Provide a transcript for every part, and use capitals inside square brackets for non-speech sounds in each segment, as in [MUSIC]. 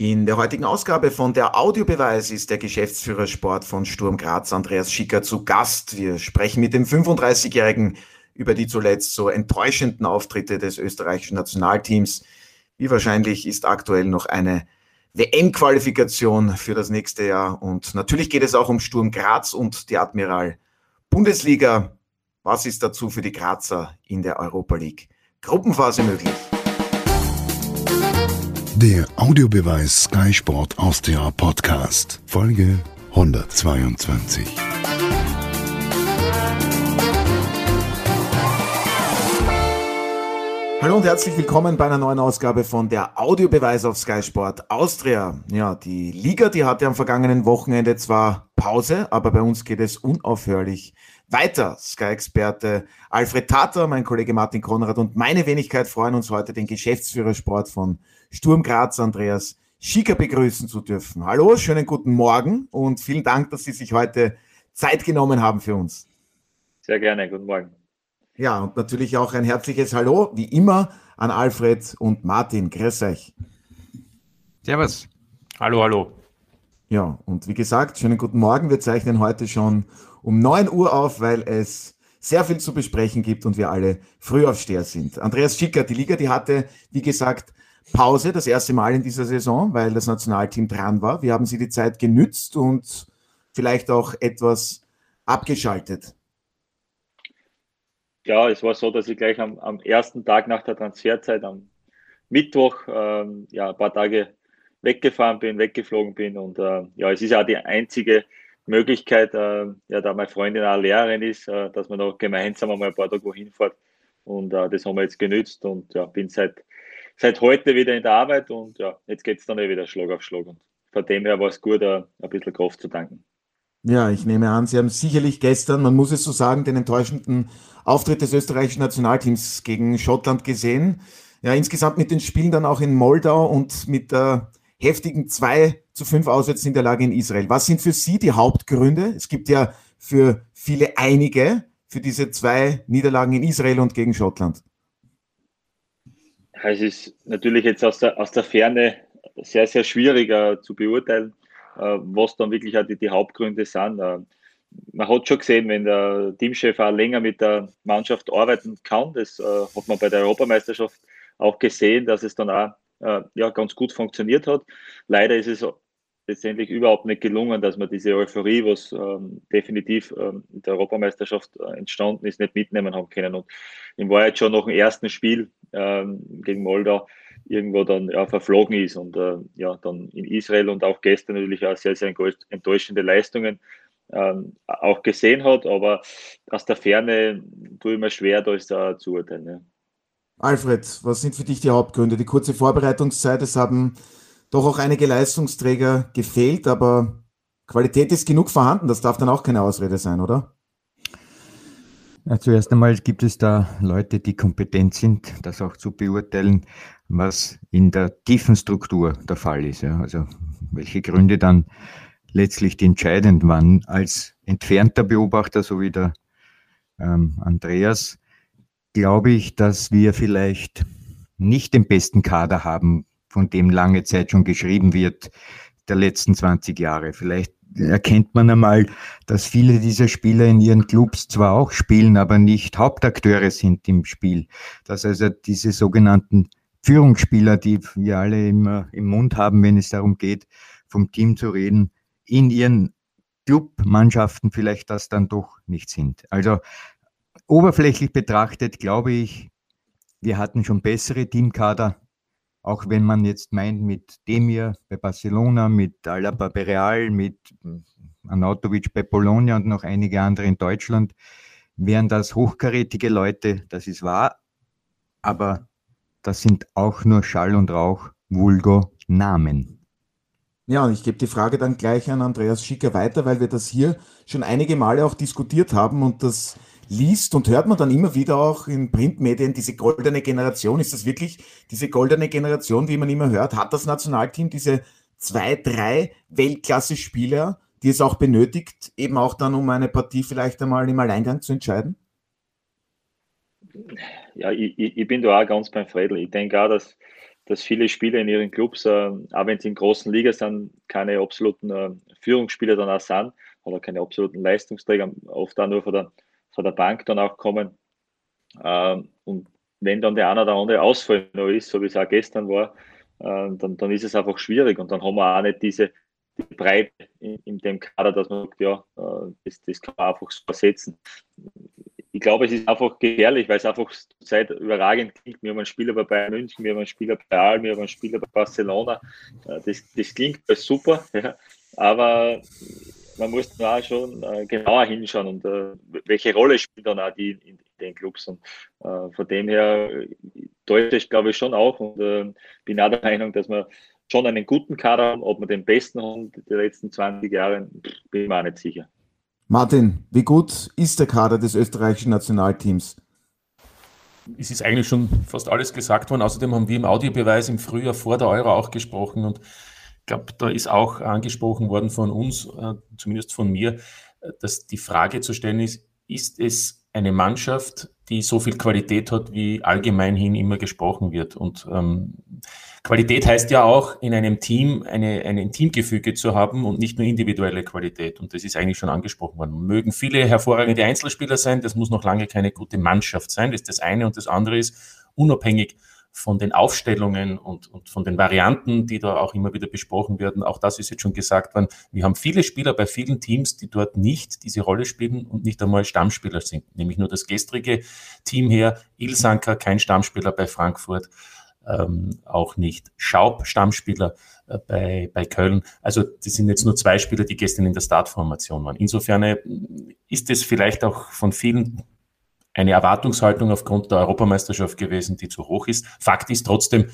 In der heutigen Ausgabe von der Audiobeweis ist der Geschäftsführer Sport von Sturm Graz, Andreas Schicker, zu Gast. Wir sprechen mit dem 35-Jährigen über die zuletzt so enttäuschenden Auftritte des österreichischen Nationalteams. Wie wahrscheinlich ist aktuell noch eine WM-Qualifikation für das nächste Jahr. Und natürlich geht es auch um Sturm Graz und die Admiral Bundesliga. Was ist dazu für die Grazer in der Europa League? Gruppenphase möglich. Der Audiobeweis Sky Sport Austria Podcast, Folge 122. Hallo und herzlich willkommen bei einer neuen Ausgabe von der Audiobeweis auf Sky Sport Austria. Ja, die Liga, die hatte am vergangenen Wochenende zwar Pause, aber bei uns geht es unaufhörlich weiter. Sky-Experte Alfred Tater, mein Kollege Martin Konrad und meine Wenigkeit freuen uns heute, den Geschäftsführersport von Sturm Graz, Andreas Schicker, begrüßen zu dürfen. Hallo, schönen guten Morgen und vielen Dank, dass Sie sich heute Zeit genommen haben für uns. Sehr gerne, guten Morgen. Ja, und natürlich auch ein herzliches Hallo, wie immer, an Alfred und Martin. Grüß euch. Servus. Hallo, hallo. Ja, und wie gesagt, schönen guten Morgen. Wir zeichnen heute schon um 9 Uhr auf, weil es sehr viel zu besprechen gibt und wir alle Frühaufsteher sind. Andreas Schicker, die Liga, die hatte, wie gesagt, Pause, das erste Mal in dieser Saison, weil das Nationalteam dran war. Wie haben Sie die Zeit genützt und vielleicht auch etwas abgeschaltet? Ja, es war so, dass ich gleich am, am ersten Tag nach der Transferzeit, am Mittwoch, ähm, ja, ein paar Tage weggefahren bin, weggeflogen bin. Und äh, ja, es ist ja die einzige Möglichkeit, äh, ja, da meine Freundin auch Lehrerin ist, äh, dass man noch gemeinsam einmal ein paar Tage wohin fährt. Und äh, das haben wir jetzt genützt und ja, bin seit, seit heute wieder in der Arbeit und ja, jetzt geht es dann eh wieder Schlag auf Schlag. Und von dem her war es gut, äh, ein bisschen Kraft zu tanken. Ja, ich nehme an, Sie haben sicherlich gestern, man muss es so sagen, den enttäuschenden Auftritt des österreichischen Nationalteams gegen Schottland gesehen. Ja, insgesamt mit den Spielen dann auch in Moldau und mit der heftigen 2 zu 5 Auswärtsniederlage in Israel. Was sind für Sie die Hauptgründe? Es gibt ja für viele einige für diese zwei Niederlagen in Israel und gegen Schottland. Es ist natürlich jetzt aus der, aus der Ferne sehr, sehr schwierig äh, zu beurteilen. Äh, was dann wirklich die, die Hauptgründe sind. Äh, man hat schon gesehen, wenn der Teamchef auch länger mit der Mannschaft arbeiten kann, das äh, hat man bei der Europameisterschaft auch gesehen, dass es dann auch ja, ganz gut funktioniert hat. Leider ist es letztendlich überhaupt nicht gelungen, dass man diese Euphorie, was ähm, definitiv ähm, in der Europameisterschaft äh, entstanden ist, nicht mitnehmen haben können. Und in Wahrheit schon nach dem ersten Spiel ähm, gegen Moldau irgendwo dann ja, verflogen ist und äh, ja, dann in Israel und auch gestern natürlich auch sehr, sehr enttäuschende Leistungen ähm, auch gesehen hat, aber aus der Ferne tue ich mir schwer, da ist da zu urteilen. Ja. Alfred, was sind für dich die Hauptgründe? Die kurze Vorbereitungszeit, es haben doch auch einige Leistungsträger gefehlt, aber Qualität ist genug vorhanden, das darf dann auch keine Ausrede sein, oder? Ja, zuerst einmal gibt es da Leute, die kompetent sind, das auch zu beurteilen was in der tiefen Struktur der Fall ist. Ja. Also welche Gründe dann letztlich die entscheidend waren. Als entfernter Beobachter, so wie der ähm, Andreas, glaube ich, dass wir vielleicht nicht den besten Kader haben, von dem lange Zeit schon geschrieben wird, der letzten 20 Jahre. Vielleicht erkennt man einmal, dass viele dieser Spieler in ihren Clubs zwar auch spielen, aber nicht Hauptakteure sind im Spiel. Dass also diese sogenannten Führungsspieler, die wir alle immer im Mund haben, wenn es darum geht, vom Team zu reden, in ihren Clubmannschaften vielleicht das dann doch nicht sind. Also oberflächlich betrachtet glaube ich, wir hatten schon bessere Teamkader, auch wenn man jetzt meint, mit Demir bei Barcelona, mit Alaba bei Real, mit Anatovic bei Bologna und noch einige andere in Deutschland, wären das hochkarätige Leute, das ist wahr, aber das sind auch nur Schall und Rauch, vulgo Namen. Ja, und ich gebe die Frage dann gleich an Andreas Schicker weiter, weil wir das hier schon einige Male auch diskutiert haben und das liest und hört man dann immer wieder auch in Printmedien, diese goldene Generation. Ist das wirklich diese goldene Generation, wie man immer hört? Hat das Nationalteam diese zwei, drei Weltklasse-Spieler, die es auch benötigt, eben auch dann, um eine Partie vielleicht einmal im Alleingang zu entscheiden? ja, ich, ich bin da auch ganz beim Fredel. Ich denke auch, dass, dass viele Spieler in ihren Clubs, äh, auch wenn sie in großen Liga sind, keine absoluten äh, Führungsspieler dann auch sind oder keine absoluten Leistungsträger, oft auch nur von der, von der Bank dann auch kommen. Ähm, und wenn dann der eine oder andere Ausfall noch ist, so wie es auch gestern war, äh, dann, dann ist es einfach schwierig und dann haben wir auch nicht diese die Breite in, in, dem Kader, dass man sagt, ja, äh, das, das kann man einfach so ersetzen. Ich glaube, es ist einfach gefährlich, weil es einfach Zeit überragend klingt. Wir haben einen Spieler bei München, wir haben einen Spieler bei Real, wir haben einen Spieler bei Barcelona. Äh, das, das klingt super, [LAUGHS] ja, aber man muss da schon äh, genauer hinschauen und äh, welche Rolle spielen dann auch die in, in den Clubs. Und äh, von dem her deutet ich glaube ich schon auch und äh, bin auch der Meinung, dass wir schon einen guten Kader haben. Ob wir den besten haben der letzten 20 Jahre, bin ich mir auch nicht sicher. Martin, wie gut ist der Kader des österreichischen Nationalteams? Es ist eigentlich schon fast alles gesagt worden. Außerdem haben wir im Audiobeweis im Frühjahr vor der Euro auch gesprochen und glaube, da ist auch angesprochen worden von uns, äh, zumindest von mir, dass die Frage zu stellen ist, ist es eine Mannschaft, die so viel Qualität hat, wie allgemein hin immer gesprochen wird. Und ähm, Qualität heißt ja auch, in einem Team eine, ein Teamgefüge zu haben und nicht nur individuelle Qualität. Und das ist eigentlich schon angesprochen worden. Mögen viele hervorragende Einzelspieler sein, das muss noch lange keine gute Mannschaft sein. Das ist das eine. Und das andere ist, unabhängig von den Aufstellungen und, und von den Varianten, die da auch immer wieder besprochen werden. Auch das ist jetzt schon gesagt worden. Wir haben viele Spieler bei vielen Teams, die dort nicht diese Rolle spielen und nicht einmal Stammspieler sind. Nämlich nur das gestrige Team her. Ilsanker, kein Stammspieler bei Frankfurt. Ähm, auch nicht Schaub, Stammspieler äh, bei, bei Köln. Also das sind jetzt nur zwei Spieler, die gestern in der Startformation waren. Insofern äh, ist es vielleicht auch von vielen eine Erwartungshaltung aufgrund der Europameisterschaft gewesen, die zu hoch ist. Fakt ist trotzdem,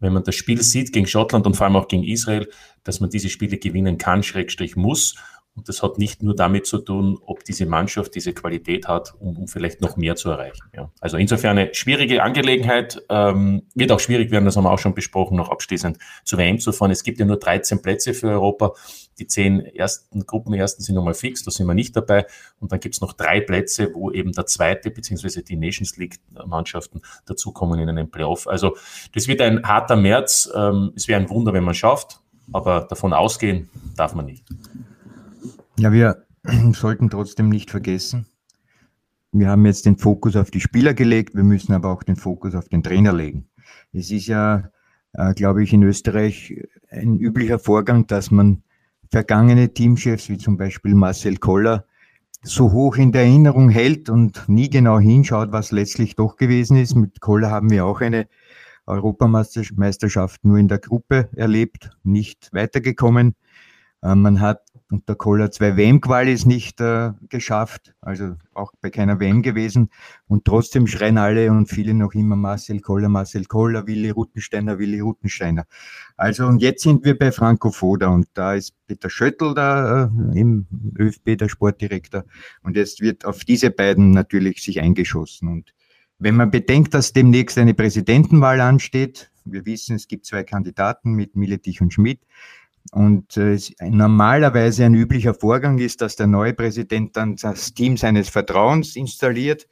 wenn man das Spiel sieht gegen Schottland und vor allem auch gegen Israel, dass man diese Spiele gewinnen kann, Schrägstrich muss. Und das hat nicht nur damit zu tun, ob diese Mannschaft diese Qualität hat, um, um vielleicht noch mehr zu erreichen. Ja. Also insofern eine schwierige Angelegenheit. Ähm, wird auch schwierig werden, das haben wir auch schon besprochen, noch abschließend zur WM zu fahren. Es gibt ja nur 13 Plätze für Europa. Die zehn ersten Gruppenersten sind nochmal fix, da sind wir nicht dabei. Und dann gibt es noch drei Plätze, wo eben der zweite beziehungsweise die Nations League-Mannschaften dazukommen in einen Playoff. Also das wird ein harter März. Ähm, es wäre ein Wunder, wenn man schafft, aber davon ausgehen darf man nicht. Ja, wir [CLEARS THROAT] sollten trotzdem nicht vergessen, wir haben jetzt den Fokus auf die Spieler gelegt, wir müssen aber auch den Fokus auf den Trainer legen. Es ist ja, äh, glaube ich, in Österreich ein üblicher Vorgang, dass man vergangene Teamchefs wie zum Beispiel Marcel Koller so hoch in der Erinnerung hält und nie genau hinschaut, was letztlich doch gewesen ist. Mit Koller haben wir auch eine Europameisterschaft nur in der Gruppe erlebt, nicht weitergekommen. Äh, man hat unter Kohler zwei WM-Qualis nicht äh, geschafft, also auch bei keiner WM gewesen. Und trotzdem schreien alle und viele noch immer Marcel Koller, Marcel Koller, Willi Rutensteiner, Willi Rutensteiner. Also und jetzt sind wir bei Franco Foda und da ist Peter Schöttl da äh, im ÖFB, der Sportdirektor. Und jetzt wird auf diese beiden natürlich sich eingeschossen. Und wenn man bedenkt, dass demnächst eine Präsidentenwahl ansteht, wir wissen, es gibt zwei Kandidaten mit Miletich und Schmidt, und äh, normalerweise ein üblicher Vorgang ist, dass der neue Präsident dann das Team seines Vertrauens installiert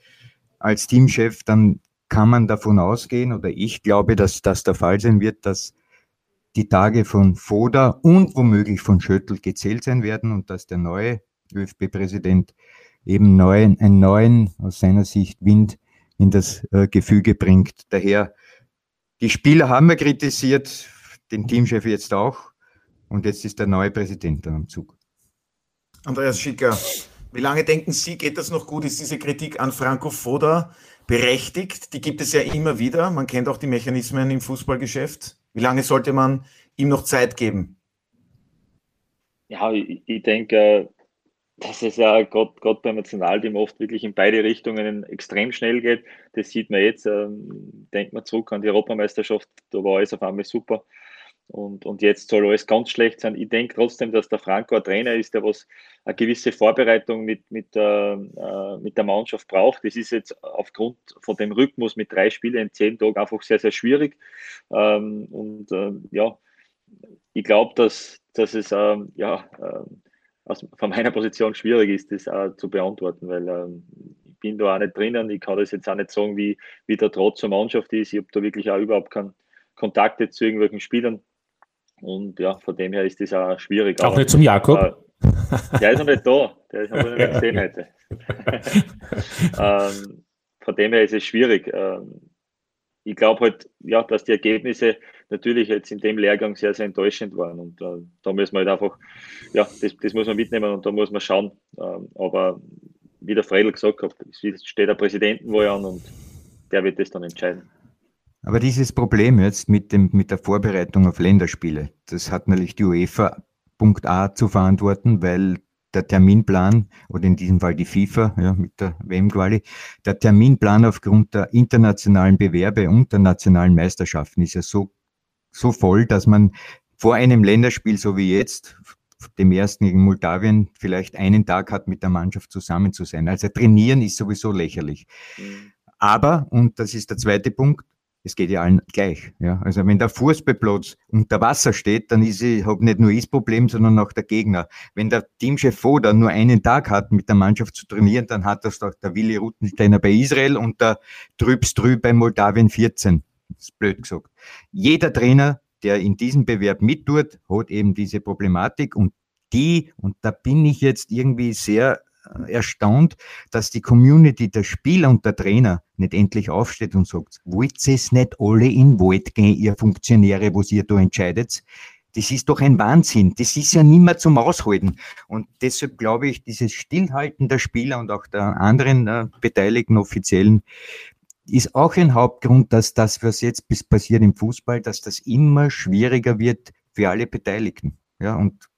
als Teamchef. Dann kann man davon ausgehen, oder ich glaube, dass das der Fall sein wird, dass die Tage von Foda und womöglich von Schöttl gezählt sein werden und dass der neue ÖFB-Präsident eben neuen, einen neuen, aus seiner Sicht, Wind in das äh, Gefüge bringt. Daher, die Spieler haben wir kritisiert, den Teamchef jetzt auch. Und jetzt ist der neue Präsident dann am Zug. Andreas Schicker, wie lange denken Sie, geht das noch gut? Ist diese Kritik an Franco Foda berechtigt? Die gibt es ja immer wieder. Man kennt auch die Mechanismen im Fußballgeschäft. Wie lange sollte man ihm noch Zeit geben? Ja, ich, ich denke, dass es ja gerade beim Nationalteam oft wirklich in beide Richtungen extrem schnell geht. Das sieht man jetzt. Ähm, denkt man zurück an die Europameisterschaft, da war alles auf einmal super. Und, und jetzt soll alles ganz schlecht sein. Ich denke trotzdem, dass der Franco ein Trainer ist, der was eine gewisse Vorbereitung mit, mit, äh, äh, mit der Mannschaft braucht. Das ist jetzt aufgrund von dem Rhythmus mit drei Spielen in zehn Tagen einfach sehr, sehr schwierig. Ähm, und äh, ja, ich glaube, dass, dass es ähm, ja, ähm, von meiner Position schwierig ist, das auch zu beantworten, weil ähm, ich bin da auch nicht drinnen. Ich kann das jetzt auch nicht sagen, wie, wie der Trotz zur Mannschaft ist. Ich habe da wirklich auch überhaupt keinen Kontakte zu irgendwelchen Spielern. Und ja, von dem her ist das auch schwierig. Auch aber, nicht zum Jakob? Äh, der ist noch nicht da. Der ist noch nicht [LAUGHS] gesehen heute. [LAUGHS] ähm, von dem her ist es schwierig. Ähm, ich glaube halt, ja, dass die Ergebnisse natürlich jetzt in dem Lehrgang sehr, sehr enttäuschend waren. Und äh, da müssen wir halt einfach, ja, das, das muss man mitnehmen und da muss man schauen. Ähm, aber wie der Fredel gesagt hat, es steht der Präsidentenwahl an und der wird das dann entscheiden. Aber dieses Problem jetzt mit, dem, mit der Vorbereitung auf Länderspiele, das hat natürlich die UEFA Punkt A zu verantworten, weil der Terminplan oder in diesem Fall die FIFA ja, mit der WM-Quali, der Terminplan aufgrund der internationalen Bewerbe und der nationalen Meisterschaften ist ja so, so voll, dass man vor einem Länderspiel, so wie jetzt, dem ersten gegen Moldawien, vielleicht einen Tag hat, mit der Mannschaft zusammen zu sein. Also trainieren ist sowieso lächerlich. Mhm. Aber, und das ist der zweite Punkt, es geht ja allen gleich. Ja? Also wenn der Fußballplatz unter Wasser steht, dann ist ich, habe nicht nur ich das Problem, sondern auch der Gegner. Wenn der Teamchef Foda nur einen Tag hat, mit der Mannschaft zu trainieren, dann hat das doch der Willi Ruttensteiner bei Israel und der Trübs Trü bei Moldawien 14. Das ist blöd gesagt. Jeder Trainer, der in diesem Bewerb mittut, hat eben diese Problematik und die, und da bin ich jetzt irgendwie sehr erstaunt, dass die Community der Spieler und der Trainer nicht endlich aufsteht und sagt, wollt ihr es nicht alle in Wald gehen, ihr Funktionäre, was ihr da entscheidet? Das ist doch ein Wahnsinn. Das ist ja nicht mehr zum Aushalten. Und deshalb glaube ich, dieses Stillhalten der Spieler und auch der anderen äh, beteiligten Offiziellen ist auch ein Hauptgrund, dass das, was jetzt passiert im Fußball, dass das immer schwieriger wird für alle Beteiligten. Ja, und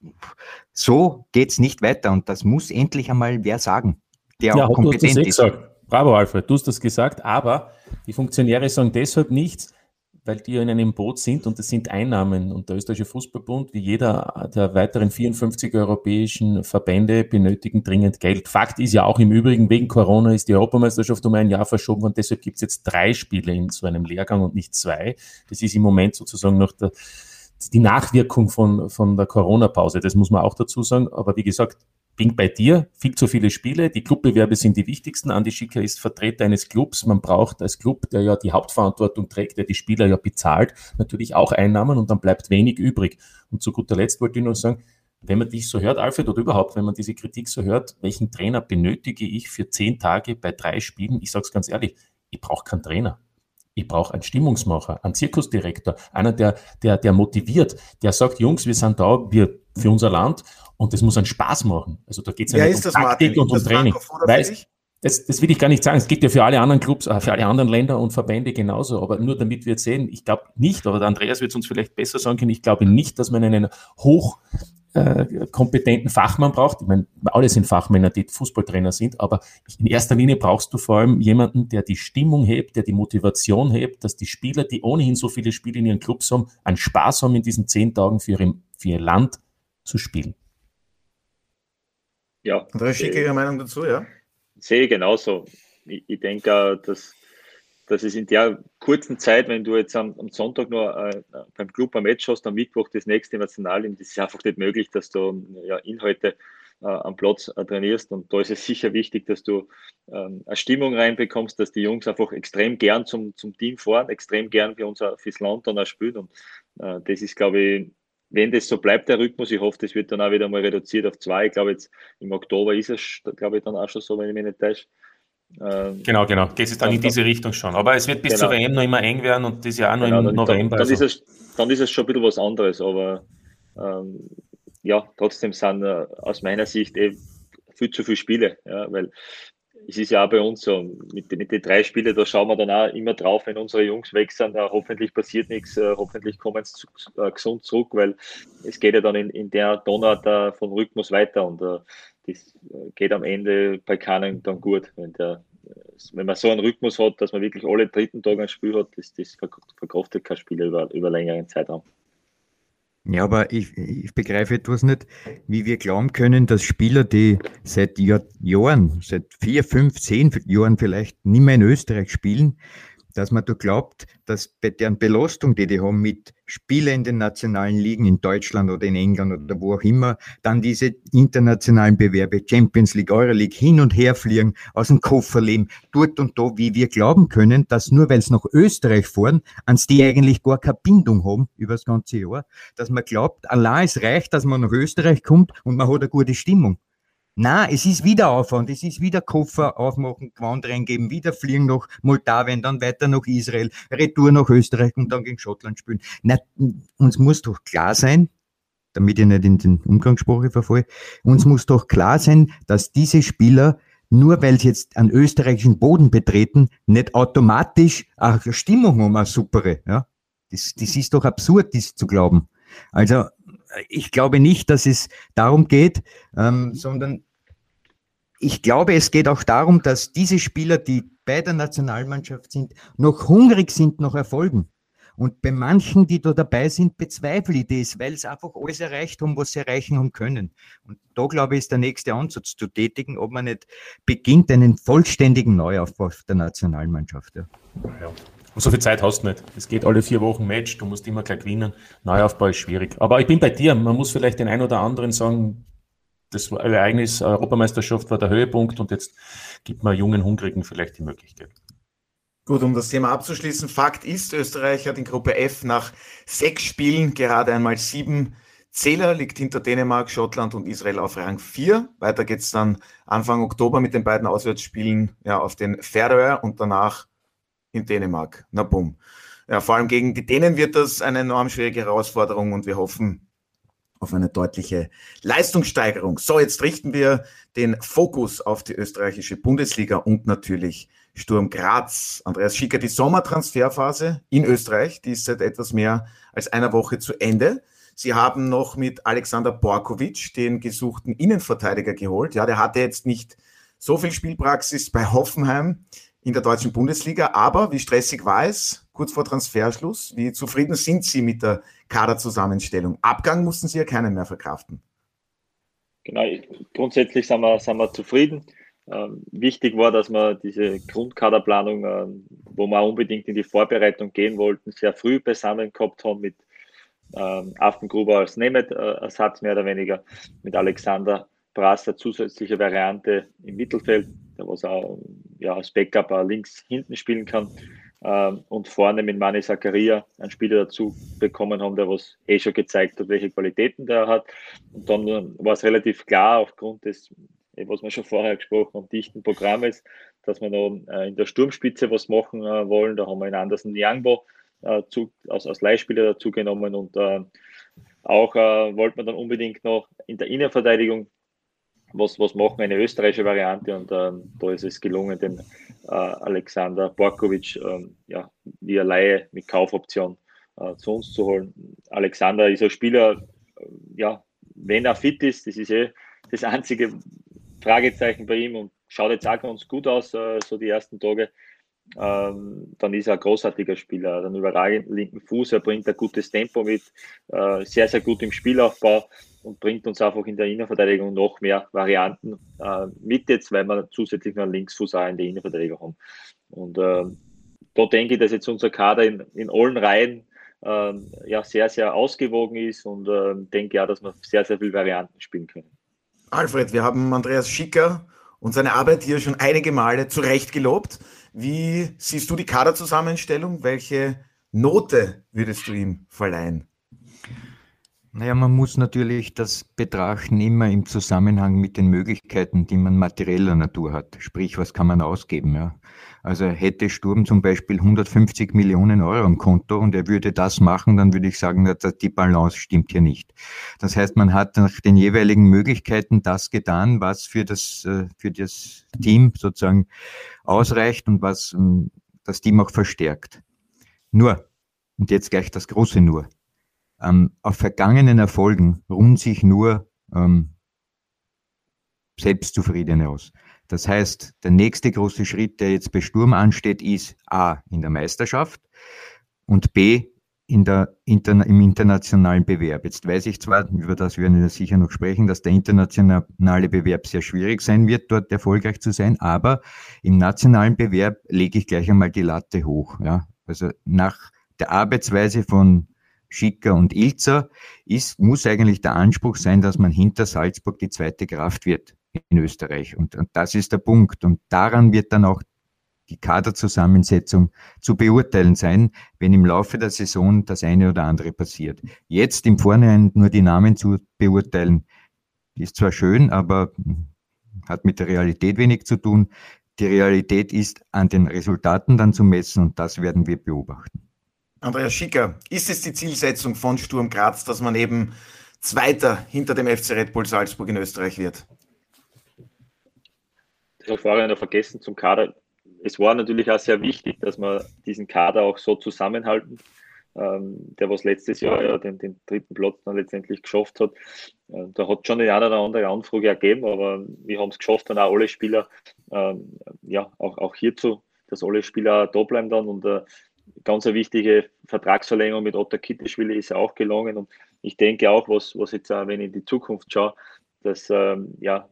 so geht's nicht weiter. Und das muss endlich einmal wer sagen, der ja, auch kompetent eh ist. Gesagt. Bravo, Alfred, du hast das gesagt, aber die Funktionäre sagen deshalb nichts, weil die in einem Boot sind und das sind Einnahmen. Und der österreichische Fußballbund, wie jeder der weiteren 54 europäischen Verbände, benötigen dringend Geld. Fakt ist ja auch im Übrigen, wegen Corona ist die Europameisterschaft um ein Jahr verschoben und deshalb gibt es jetzt drei Spiele in so einem Lehrgang und nicht zwei. Das ist im Moment sozusagen noch der, die Nachwirkung von, von der Corona-Pause, das muss man auch dazu sagen. Aber wie gesagt, bin bei dir, viel zu viele Spiele, die Clubbewerbe sind die wichtigsten. Andi Schicker ist Vertreter eines Clubs. Man braucht als Club, der ja die Hauptverantwortung trägt, der die Spieler ja bezahlt, natürlich auch Einnahmen und dann bleibt wenig übrig. Und zu guter Letzt wollte ich nur sagen, wenn man dich so hört, Alfred, oder überhaupt, wenn man diese Kritik so hört, welchen Trainer benötige ich für zehn Tage bei drei Spielen? Ich sage es ganz ehrlich, ich brauche keinen Trainer. Ich brauche einen Stimmungsmacher, einen Zirkusdirektor, einer, der, der, der motiviert, der sagt, Jungs, wir sind da, wir für unser Land und das muss einen Spaß machen. Also da geht es ja nicht um Taktik und um Training. Weißt, das, das will ich gar nicht sagen. Es geht ja für alle anderen Clubs, äh, für alle anderen Länder und Verbände genauso. Aber nur damit wir sehen, ich glaube nicht, aber der Andreas wird es uns vielleicht besser sagen können, ich glaube nicht, dass man einen hoch äh, kompetenten Fachmann braucht. Ich meine, alle sind Fachmänner, die Fußballtrainer sind, aber in erster Linie brauchst du vor allem jemanden, der die Stimmung hebt, der die Motivation hebt, dass die Spieler, die ohnehin so viele Spiele in ihren Clubs haben, einen Spaß haben, in diesen zehn Tagen für ihr, für ihr Land zu spielen. Ja. Andreas, schicke Ihre Meinung dazu, ja? Sehe ich genauso. Ich, ich denke, dass dass es in der kurzen Zeit, wenn du jetzt am, am Sonntag nur äh, beim Club ein Match hast, am Mittwoch das nächste National, das ist einfach nicht möglich, dass du ja, Inhalte äh, am Platz äh, trainierst. Und da ist es sicher wichtig, dass du ähm, eine Stimmung reinbekommst, dass die Jungs einfach extrem gern zum, zum Team fahren, extrem gern für unser fürs Land dann auch spielen. Und äh, das ist, glaube ich, wenn das so bleibt, der Rhythmus, ich hoffe, das wird dann auch wieder mal reduziert auf zwei. Ich glaube, jetzt im Oktober ist es, glaube ich, dann auch schon so, wenn ich mich nicht täusche. Ähm, genau, genau. Geht es dann in diese Richtung schon. Aber es wird bis genau. zur WM noch immer eng werden und das Jahr noch genau, im November. Dann, dann, also. ist es, dann ist es schon ein bisschen was anderes. Aber ähm, ja, trotzdem sind äh, aus meiner Sicht eh viel zu viele Spiele. Ja, weil es ist ja auch bei uns so, mit, mit den drei Spielen, da schauen wir dann auch immer drauf, wenn unsere Jungs weg sind, äh, hoffentlich passiert nichts, äh, hoffentlich kommen sie zu, äh, gesund zurück, weil es geht ja dann in, in der Donau von Rhythmus weiter und äh, das äh, geht am Ende bei keinem dann gut. Wenn, der, äh, wenn man so einen Rhythmus hat, dass man wirklich alle dritten Tage ein Spiel hat, das, das verkraftet kein Spieler über, über längeren Zeitraum. Ja, aber ich, ich begreife etwas nicht, wie wir glauben können, dass Spieler, die seit Jahr, Jahren, seit vier, fünf, zehn Jahren vielleicht nicht mehr in Österreich spielen, dass man da glaubt, dass bei deren Belastung, die die haben mit Spielen in den nationalen Ligen in Deutschland oder in England oder wo auch immer, dann diese internationalen Bewerbe, Champions League, Euroleague, hin und her fliegen, aus dem Koffer leben, dort und da, wie wir glauben können, dass nur weil sie nach Österreich fahren, ans die eigentlich gar keine Bindung haben über das ganze Jahr, dass man glaubt, allein es reicht, dass man nach Österreich kommt und man hat eine gute Stimmung. Na, es ist wieder Aufwand, es ist wieder Koffer aufmachen, Gewand reingeben, wieder fliegen nach Moldawien, dann weiter nach Israel, Retour nach Österreich und dann gegen Schottland spielen. Na, uns muss doch klar sein, damit ich nicht in den Umgangssprache verfalle, uns muss doch klar sein, dass diese Spieler nur weil sie jetzt einen österreichischen Boden betreten, nicht automatisch eine Stimmung um eine supere. Ja? Das, das ist doch absurd, das zu glauben. Also ich glaube nicht, dass es darum geht, ähm, sondern ich glaube, es geht auch darum, dass diese Spieler, die bei der Nationalmannschaft sind, noch hungrig sind nach Erfolgen. Und bei manchen, die da dabei sind, bezweifle ich das, weil sie einfach alles erreicht haben, was sie erreichen haben können. Und da, glaube ich, ist der nächste Ansatz zu tätigen, ob man nicht beginnt, einen vollständigen Neuaufbau der Nationalmannschaft. Ja. ja. Und so viel Zeit hast du nicht. Es geht alle vier Wochen Match, du musst immer gleich gewinnen. Neuaufbau ist schwierig. Aber ich bin bei dir. Man muss vielleicht den einen oder anderen sagen, das Ereignis Europameisterschaft war der Höhepunkt und jetzt gibt man jungen Hungrigen vielleicht die Möglichkeit. Gut, um das Thema abzuschließen, Fakt ist, Österreich hat in Gruppe F nach sechs Spielen gerade einmal sieben Zähler, liegt hinter Dänemark, Schottland und Israel auf Rang 4. Weiter geht es dann Anfang Oktober mit den beiden Auswärtsspielen ja, auf den Färöer und danach in Dänemark. Na bumm. Ja, vor allem gegen die Dänen wird das eine enorm schwierige Herausforderung und wir hoffen auf eine deutliche Leistungssteigerung. So, jetzt richten wir den Fokus auf die österreichische Bundesliga und natürlich Sturm Graz. Andreas Schicker, die Sommertransferphase in Österreich, die ist seit etwas mehr als einer Woche zu Ende. Sie haben noch mit Alexander Borkovic den gesuchten Innenverteidiger geholt. Ja, der hatte jetzt nicht so viel Spielpraxis bei Hoffenheim in der deutschen Bundesliga. Aber wie stressig war es kurz vor Transferschluss? Wie zufrieden sind Sie mit der Kaderzusammenstellung? Abgang mussten Sie ja keinen mehr verkraften. Genau, grundsätzlich sind wir, sind wir zufrieden. Ähm, wichtig war, dass wir diese Grundkaderplanung, ähm, wo wir unbedingt in die Vorbereitung gehen wollten, sehr früh beisammen gehabt haben mit ähm, Affengruber als Nehmet-Ersatz mehr oder weniger, mit Alexander Brass, der zusätzliche Variante im Mittelfeld, der was auch ja, als Backup links hinten spielen kann. Ähm, und vorne mit Mani Zakaria einen Spieler dazu bekommen haben, der was eh schon gezeigt hat, welche Qualitäten der hat. Und dann war es relativ klar, aufgrund des, eh, was wir schon vorher gesprochen haben, dichten Programmes, dass wir noch äh, in der Sturmspitze was machen äh, wollen. Da haben wir in Andersen Yangbo äh, als, als Leihspieler dazu genommen und auch äh, wollte man dann unbedingt noch in der Innenverteidigung was, was machen, eine österreichische Variante und ähm, da ist es gelungen, den äh, Alexander Borkovic ähm, ja, via Laie mit Kaufoption äh, zu uns zu holen. Alexander ist ein Spieler, äh, ja, wenn er fit ist, das ist eh das einzige Fragezeichen bei ihm und schaut jetzt auch ganz gut aus, äh, so die ersten Tage. Ähm, dann ist er ein großartiger Spieler, einen überragenden linken Fuß, er bringt ein gutes Tempo mit, äh, sehr, sehr gut im Spielaufbau und bringt uns einfach in der Innenverteidigung noch mehr Varianten äh, mit jetzt, weil wir zusätzlich noch einen Linksfuß auch in der Innenverteidigung haben. Und äh, da denke ich, dass jetzt unser Kader in, in allen Reihen äh, ja sehr, sehr ausgewogen ist und denke ja, dass wir sehr, sehr viele Varianten spielen können. Alfred, wir haben Andreas Schicker und seine Arbeit hier schon einige Male zu Recht gelobt. Wie siehst du die Kaderzusammenstellung? Welche Note würdest du ihm verleihen? Naja, man muss natürlich das betrachten immer im Zusammenhang mit den Möglichkeiten, die man materieller Natur hat. Sprich, was kann man ausgeben? Ja? Also hätte Sturm zum Beispiel 150 Millionen Euro am Konto und er würde das machen, dann würde ich sagen, die Balance stimmt hier nicht. Das heißt, man hat nach den jeweiligen Möglichkeiten das getan, was für das, äh, für das Team sozusagen ausreicht und was ähm, das Team auch verstärkt. Nur, und jetzt gleich das große Nur ähm, auf vergangenen Erfolgen ruhen sich nur ähm, Selbstzufriedene aus. Das heißt, der nächste große Schritt, der jetzt bei Sturm ansteht, ist A in der Meisterschaft und B in der, interna im internationalen Bewerb. Jetzt weiß ich zwar, über das werden wir sicher noch sprechen, dass der internationale Bewerb sehr schwierig sein wird, dort erfolgreich zu sein, aber im nationalen Bewerb lege ich gleich einmal die Latte hoch. Ja? Also nach der Arbeitsweise von Schicker und Ilzer ist, muss eigentlich der Anspruch sein, dass man hinter Salzburg die zweite Kraft wird in Österreich. Und, und das ist der Punkt. Und daran wird dann auch die Kaderzusammensetzung zu beurteilen sein, wenn im Laufe der Saison das eine oder andere passiert. Jetzt im Vorhinein nur die Namen zu beurteilen, ist zwar schön, aber hat mit der Realität wenig zu tun. Die Realität ist an den Resultaten dann zu messen und das werden wir beobachten. Andreas Schicker, ist es die Zielsetzung von Sturm Graz, dass man eben Zweiter hinter dem FC Red Bull Salzburg in Österreich wird? Vorher noch vergessen zum Kader es war natürlich auch sehr wichtig, dass wir diesen Kader auch so zusammenhalten, ähm, der was letztes Jahr ja den, den, dritten Platz dann letztendlich geschafft hat. Äh, da hat schon eine oder andere Anfrage ergeben, aber wir haben es geschafft, dann auch alle Spieler, ähm, ja, auch, auch hierzu, dass alle Spieler da bleiben dann und äh, ganz eine wichtige Vertragsverlängerung mit Otto Kittischwili ist ja auch gelungen und ich denke auch, was, was jetzt, wenn ich in die Zukunft schaue, dass ähm, ja,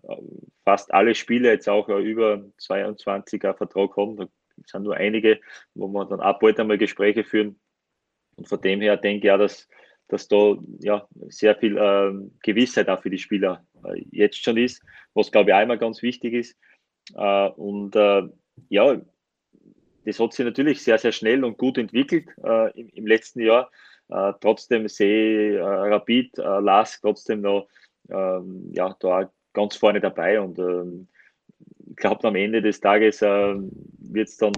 fast alle Spiele jetzt auch über 22er Vertrag haben. Da sind nur einige, wo wir dann ab bald einmal Gespräche führen. Und von dem her denke ich auch, dass, dass da ja, sehr viel äh, Gewissheit auch für die Spieler äh, jetzt schon ist, was glaube ich auch immer ganz wichtig ist. Äh, und äh, ja, das hat sich natürlich sehr, sehr schnell und gut entwickelt äh, im, im, letzten Jahr. Äh, trotzdem sehe ich Rapid, Lask trotzdem noch ähm, ja, da ganz vorne dabei. Und ähm, ich glaube, am Ende des Tages äh, wird es dann,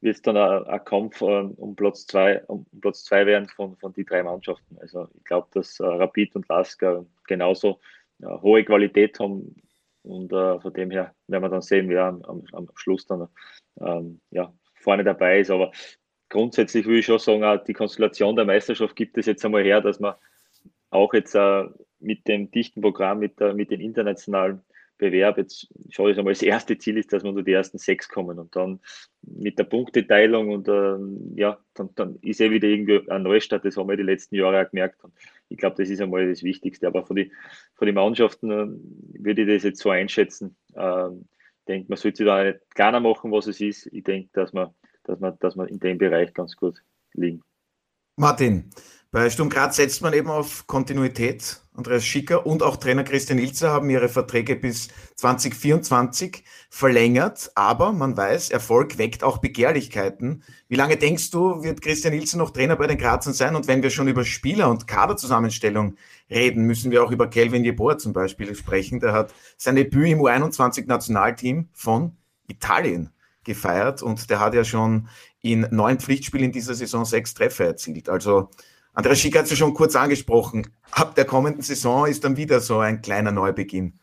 wird's dann ein, Kampf äh, um Platz zwei, um Platz zwei werden von, von die drei Mannschaften. Also ich glaube, dass äh, Rapid und Lasker genauso hohe Qualität haben. Und äh, von dem her werden wir dann sehen, wer am, am Schluss dann ähm, ja, vorne dabei ist. Aber grundsätzlich würde ich schon sagen, die Konstellation der Meisterschaft gibt es jetzt einmal her, dass man auch jetzt äh, mit dem dichten Programm, mit, der, mit dem internationalen Bewerb, jetzt schaue ich einmal, das erste Ziel ist, dass wir unter die ersten sechs kommen. Und dann mit der Punkteteilung und ähm, ja, dann, dann ist eh wieder irgendwie ein Neustart, das haben wir die letzten Jahre auch gemerkt. Und ich glaube, das ist einmal das Wichtigste, aber von den von die Mannschaften äh, würde ich das jetzt so einschätzen, ähm, denke, man sollte da nicht kleiner machen, was es ist, ich denke, dass man, dass man, dass man in dem Bereich ganz gut liegen. Martin, bei Sturm Graz setzt man eben auf Kontinuität. Andreas Schicker und auch Trainer Christian Ilzer haben ihre Verträge bis 2024 verlängert. Aber man weiß, Erfolg weckt auch Begehrlichkeiten. Wie lange denkst du, wird Christian Ilzer noch Trainer bei den Grazern sein? Und wenn wir schon über Spieler und Kaderzusammenstellung reden, müssen wir auch über Kelvin Jeboa zum Beispiel sprechen. Der hat sein Debüt im U21-Nationalteam von Italien gefeiert und der hat ja schon in neun Pflichtspielen in dieser Saison sechs Treffer erzielt. Also Andreas Schick hat es ja schon kurz angesprochen. Ab der kommenden Saison ist dann wieder so ein kleiner Neubeginn.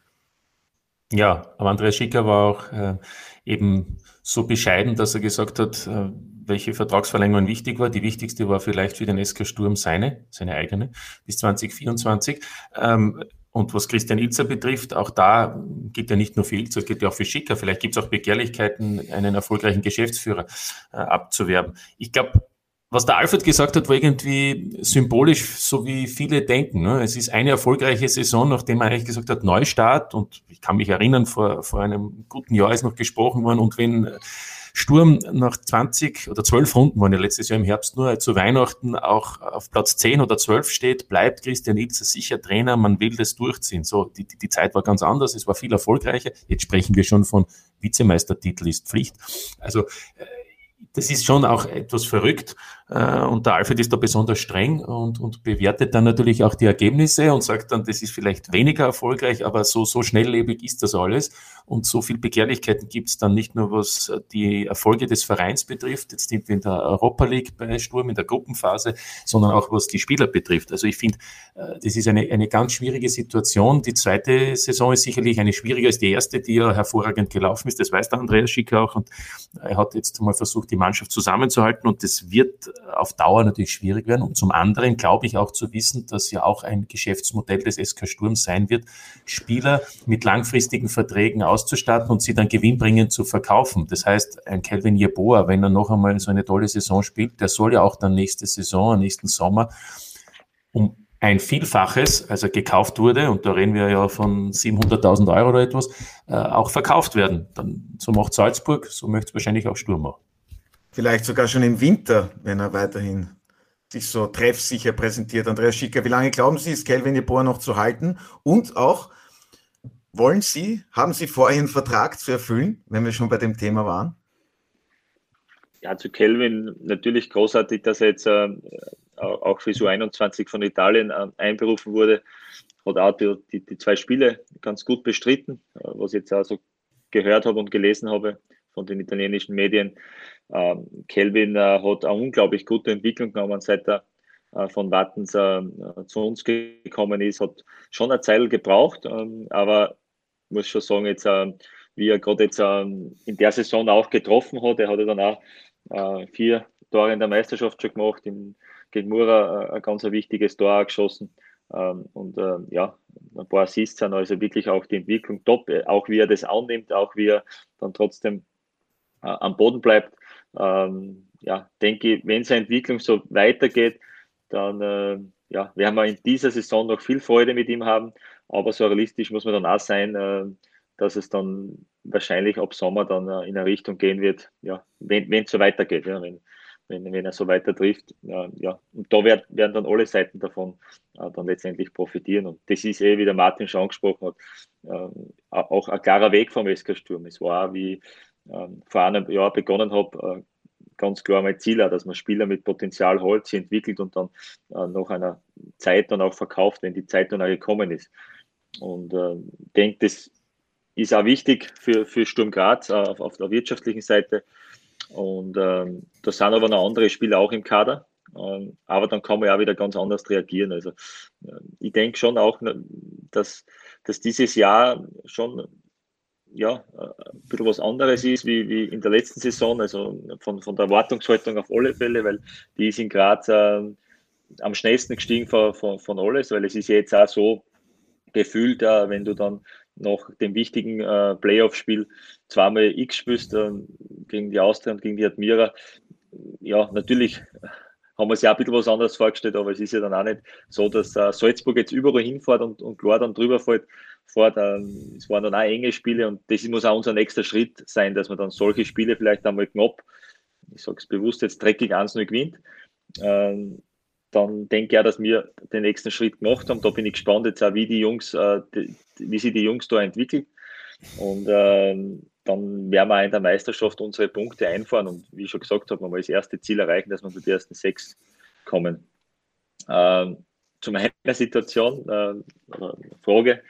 Ja, aber Andreas Schicker war auch äh, eben so bescheiden, dass er gesagt hat, äh, welche Vertragsverlängerung wichtig war. Die wichtigste war vielleicht für den SK Sturm seine, seine eigene, bis 2024. Ähm, und was Christian Ilzer betrifft, auch da geht ja nicht nur für Ilzer, geht ja auch für Schicker. Vielleicht gibt es auch Begehrlichkeiten, einen erfolgreichen Geschäftsführer äh, abzuwerben. Ich glaube, was der Alfred gesagt hat, war irgendwie symbolisch, so wie viele denken. Ne? Es ist eine erfolgreiche Saison, nachdem man eigentlich gesagt hat, Neustart. Und ich kann mich erinnern, vor, vor einem guten Jahr ist noch gesprochen worden. Und wenn Sturm nach 20 oder 12 Runden waren ja letztes Jahr im Herbst nur zu Weihnachten auch auf Platz 10 oder 12 steht, bleibt Christian Ilzer sicher Trainer. Man will das durchziehen. So, die, die Zeit war ganz anders. Es war viel erfolgreicher. Jetzt sprechen wir schon von Vizemeistertitel ist Pflicht. Also, äh, das ist schon auch etwas verrückt. Äh, und der Alfred ist da besonders streng und, und bewertet dann natürlich auch die Ergebnisse und sagt dann, das ist vielleicht weniger erfolgreich, aber so, so schnelllebig ist das alles. Und so viel Begehrlichkeiten gibt es dann nicht nur, was die Erfolge des Vereins betrifft, jetzt sind wir in der Europa League bei Sturm in der Gruppenphase, sondern auch was die Spieler betrifft. Also ich finde, äh, das ist eine, eine ganz schwierige Situation. Die zweite Saison ist sicherlich eine schwieriger als die erste, die ja hervorragend gelaufen ist. Das weiß der Andreas Schicker auch und er hat jetzt mal versucht, die Mannschaft zusammenzuhalten und das wird auf Dauer natürlich schwierig werden. Und zum anderen glaube ich auch zu wissen, dass ja auch ein Geschäftsmodell des SK Sturms sein wird, Spieler mit langfristigen Verträgen auszustatten und sie dann gewinnbringend zu verkaufen. Das heißt, ein Calvin Jeboa, wenn er noch einmal so eine tolle Saison spielt, der soll ja auch dann nächste Saison, nächsten Sommer um ein Vielfaches, also gekauft wurde, und da reden wir ja von 700.000 Euro oder etwas, äh, auch verkauft werden. Dann, so macht Salzburg, so möchte es wahrscheinlich auch Sturm machen. Vielleicht sogar schon im Winter, wenn er weiterhin sich so treffsicher präsentiert. Andreas Schicker, wie lange glauben Sie, ist Kelvin Jeboa noch zu halten? Und auch, wollen Sie, haben Sie vor, Ihren Vertrag zu erfüllen, wenn wir schon bei dem Thema waren? Ja, zu Kelvin natürlich großartig, dass er jetzt äh, auch für U21 von Italien äh, einberufen wurde. Hat auch die, die, die, zwei Spiele ganz gut bestritten, äh, was ich jetzt auch so gehört habe und gelesen habe von den italienischen Medien. Ähm, Kelvin äh, hat eine unglaublich gute Entwicklung genommen, seit er äh, von Wattens äh, zu uns gekommen ist. Hat schon eine Zeit gebraucht, ähm, aber muss schon sagen, jetzt, wie er gerade jetzt ähm, in der Saison auch getroffen hat, er hat ja dann auch vier Tore in der Meisterschaft schon gemacht, gegen Mura ein ganz wichtiges Tor geschossen. und ja, ein paar Assists sind also wirklich auch die Entwicklung top, auch wie er das annimmt, auch wie er dann trotzdem am Boden bleibt ähm, ja, denke ich, wenn seine Entwicklung so weitergeht, dann äh, ja, werden wir in dieser Saison noch viel Freude mit ihm haben. Aber so realistisch muss man dann auch sein, äh, dass es dann wahrscheinlich ab Sommer dann äh, in eine Richtung gehen wird, ja, wenn es so weitergeht, ja, wenn, wenn, wenn er so weiter trifft. ja. Und da werd, werden dann alle Seiten davon äh, dann letztendlich profitieren. Und das ist eh, wie der Martin schon angesprochen hat, äh, auch ein klarer Weg vom SK Sturm. Es war auch wie ähm, vor einem Jahr begonnen habe, äh, ganz klar mein Ziel, dass man Spieler mit Potenzial holt, sie entwickelt und dann äh, nach einer Zeit dann auch verkauft, wenn die Zeit dann auch gekommen ist. Und äh, denke, das ist auch wichtig für, für Sturm Graz auf, auf, der wirtschaftlichen Seite. Und ähm, da sind aber noch andere Spieler auch im Kader. Ähm, aber dann kann man ja auch wieder ganz anders reagieren. Also ich denke schon auch, dass, dass dieses Jahr schon ja, ein bisschen was anderes ist wie, wie in der letzten Saison, also von, von der Erwartungshaltung auf alle Fälle, weil die ist in Graz äh, am schnellsten gestiegen von, von, von alles, weil es ist jetzt auch so gefühlt, äh, wenn du dann nach dem wichtigen äh, Playoff-Spiel zweimal X spielst äh, gegen die Austria und gegen die Admira, ja, natürlich haben wir sich auch ein bisschen was anderes vorgestellt, aber es ist ja dann auch nicht so, dass äh, Salzburg jetzt überall hinfährt und, und klar dann drüber fällt. Ähm, es waren dann auch enge Spiele und das muss auch unser nächster Schritt sein, dass man dann solche Spiele vielleicht einmal knapp, ich sage es bewusst, jetzt dreckig 1-0 gewinnt. Ähm, dann denke ich auch, dass wir den nächsten Schritt gemacht haben. Da bin ich gespannt jetzt auch, wie die Jungs, äh, wie sich die Jungs da entwickeln. Und ähm, dann werden wir auch in der Meisterschaft unsere Punkte einfahren und wie ich schon gesagt habe, man das erste Ziel erreichen, dass wir zu den ersten sechs kommen. Ähm, zu meiner Situation, äh, Frage,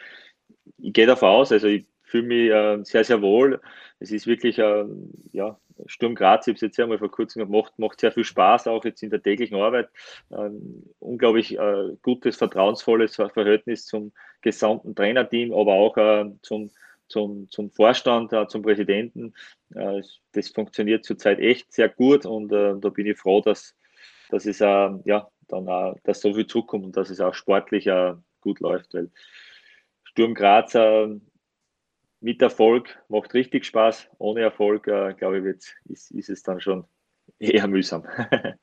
ich gehe davon aus, also ich fühle mich äh, sehr, sehr wohl. Es ist wirklich, äh, ja, Sturm Graz, ich habe es jetzt einmal vor kurzem gemacht, macht sehr viel Spaß, auch jetzt in der täglichen Arbeit. Ähm, unglaublich äh, gutes, vertrauensvolles Verhältnis zum gesamten Trainerteam, aber auch äh, zum zum, zum Vorstand, äh, zum Präsidenten. Äh, das funktioniert zurzeit echt sehr gut und da bin ich froh, dass, dass es ja, dann auch, dass so viel zukommt und dass es auch sportlich gut läuft, weil Sturm Graz äh, mit Erfolg macht richtig Spaß. Ohne Erfolg, glaube ich, wird, ist, ist es dann schon eher mühsam. [LAUGHS]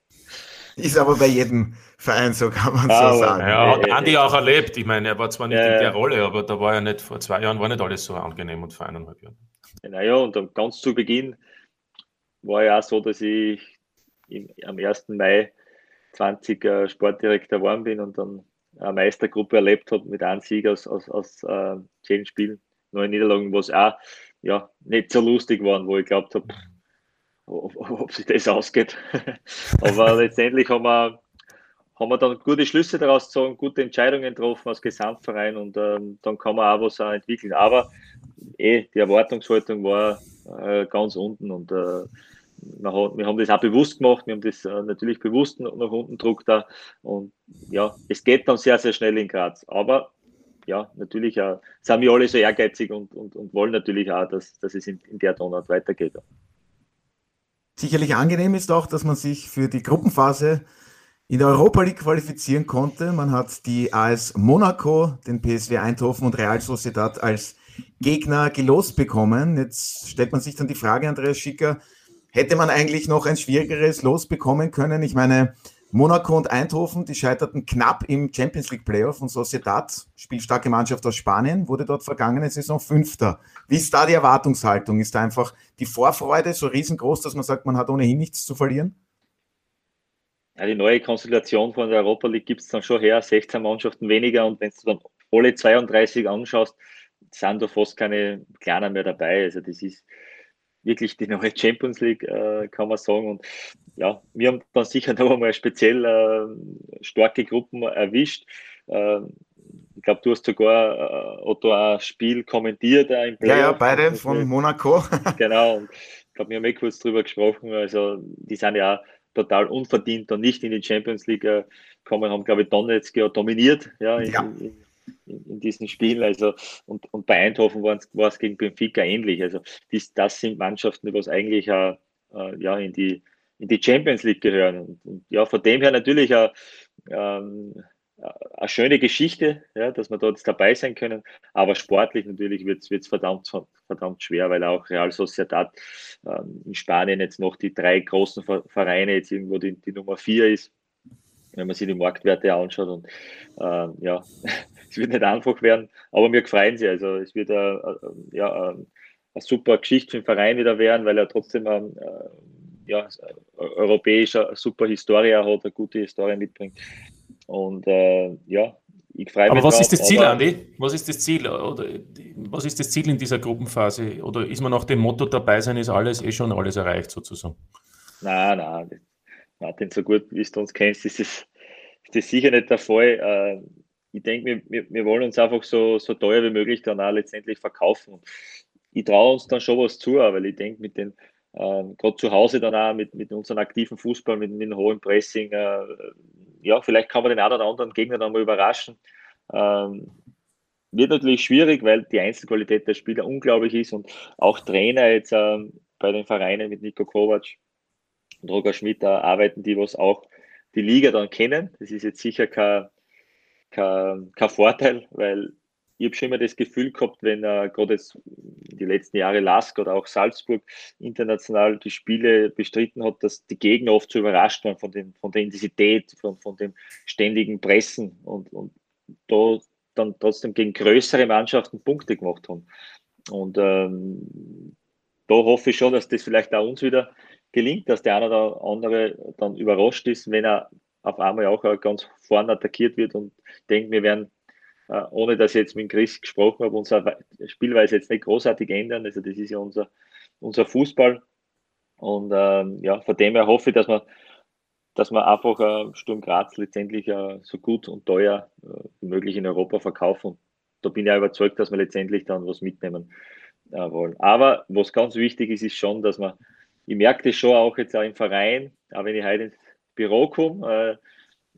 Ist aber bei jedem Verein so, kann man ja, so sagen. Ja, hat Andi auch erlebt. Ich meine, er war zwar nicht äh, in der Rolle, aber da war ja nicht, vor zwei Jahren war nicht alles so angenehm und vor eineinhalb Jahren. Naja, und ganz zu Beginn war ja auch so, dass ich im, am 1. Mai 20 äh, Sportdirektor geworden bin und dann Meistergruppe erlebt habe mit einem Sieg aus, aus, aus äh, zehn Spielen, neun Niederlagen, was auch ja, nicht so lustig waren, wo ich glaubt habe, ob, ob sich das ausgeht. [LAUGHS] Aber letztendlich haben wir, haben wir dann gute Schlüsse daraus gezogen, gute Entscheidungen getroffen als Gesamtverein und ähm, dann kann man auch was auch entwickeln. Aber eh, die Erwartungshaltung war äh, ganz unten und äh, wir haben das auch bewusst gemacht, wir haben das äh, natürlich bewusst nach unten gedruckt da und ja, es geht dann sehr, sehr schnell in Graz. Aber ja, natürlich auch, sind wir alle so ehrgeizig und, und, und wollen natürlich auch, dass, dass es in, in der Tonart weitergeht. Sicherlich angenehm ist auch, dass man sich für die Gruppenphase in der Europa League qualifizieren konnte. Man hat die AS Monaco, den PSW Eindhoven und Real Sociedad als Gegner gelost bekommen. Jetzt stellt man sich dann die Frage, Andreas Schicker, hätte man eigentlich noch ein schwierigeres Los bekommen können? Ich meine, Monaco und Eindhoven, die scheiterten knapp im Champions League Playoff und Sociedad, spielstarke Mannschaft aus Spanien, wurde dort vergangene Saison Fünfter. Wie ist da die Erwartungshaltung? Ist da einfach die Vorfreude so riesengroß, dass man sagt, man hat ohnehin nichts zu verlieren? ja, die neue Konstellation von der Europa League gibt es dann schon her, 16 Mannschaften weniger und wenn du dann alle 32 anschaust, sind da fast keine Kleiner mehr dabei. Also das ist wirklich die neue Champions League, äh, kann man sagen. Und ja, wir haben dann sicher noch einmal speziell äh, starke Gruppen erwischt. Äh, ich glaube, du hast sogar äh, Otto ein Spiel kommentiert äh, im Playoff. Ja, ja, beide von Monaco. [LAUGHS] genau. Und ich glaube, wir haben eh kurz drüber gesprochen. Also die sind ja total unverdient und nicht in die Champions League äh, kommen, haben, glaube ich, Donetsk ja dominiert ja, in, ja. In, in, in, diesen Spielen. Also, und, und bei Eindhoven war es gegen Benfica ähnlich. Also dies, das sind Mannschaften, die was eigentlich äh, ja, in, die, in die Champions League gehören. Und, und ja, von dem her natürlich äh, ähm, eine schöne Geschichte, ja, dass wir dort dabei sein können. Aber sportlich natürlich wird es verdammt, verdammt schwer, weil auch Real Sociedad ähm, in Spanien jetzt noch die drei großen Vereine jetzt irgendwo die, die Nummer vier ist, wenn man sich die Marktwerte anschaut. Und ähm, ja, es wird nicht einfach werden, aber wir freuen sich. Also es wird eine, äh, ja, eine super Geschichte für den Verein wieder werden, weil er trotzdem ähm, äh, ja, europäischer super Historie hat, eine gute Historie mitbringt. Und äh, ja, ich freue mich. Aber was drauf, ist das Ziel, Andi? Was ist das Ziel? Oder was ist das Ziel in dieser Gruppenphase? Oder ist man nach dem Motto dabei sein, ist alles eh schon alles erreicht sozusagen? Nein, nein, Martin, so gut wie du uns kennst, ist das, ist das sicher nicht der Fall. Äh, ich denke, wir, wir, wollen uns einfach so, so teuer wie möglich dann auch letztendlich verkaufen. Ich traue uns dann schon was zu, weil ich denke, mit den ähm, gerade zu Hause dann auch mit, mit unserem aktiven Fußball, mit, mit dem hohen Pressing, äh, ja, vielleicht kann man den einen oder anderen Gegner dann mal überraschen. Ähm, wird natürlich schwierig, weil die Einzelqualität der Spieler unglaublich ist und auch Trainer jetzt ähm, bei den Vereinen mit Nico Kovac und Roger Schmidt da arbeiten, die was auch die Liga dann kennen. Das ist jetzt sicher kein, kein, kein Vorteil, weil ich habe schon immer das Gefühl gehabt, wenn äh, gerade jetzt die letzten Jahre Lask oder auch Salzburg international die Spiele bestritten hat, dass die Gegner oft so überrascht waren von, den, von der Intensität, von, von dem ständigen Pressen und, und da dann trotzdem gegen größere Mannschaften Punkte gemacht haben. Und ähm, da hoffe ich schon, dass das vielleicht auch uns wieder gelingt, dass der eine oder andere dann überrascht ist, wenn er auf einmal auch ganz vorne attackiert wird und denkt, wir werden äh, ohne dass ich jetzt mit Chris gesprochen habe, unsere Spielweise jetzt nicht großartig ändern. Also das ist ja unser, unser Fußball. Und ähm, ja, von dem her hoffe ich, dass man, dass man einfach äh, Sturm Graz letztendlich äh, so gut und teuer äh, wie möglich in Europa verkaufen. Und da bin ich auch überzeugt, dass wir letztendlich dann was mitnehmen äh, wollen. Aber was ganz wichtig ist, ist schon, dass man, ich merke das schon auch jetzt auch im Verein, auch wenn ich heute komme,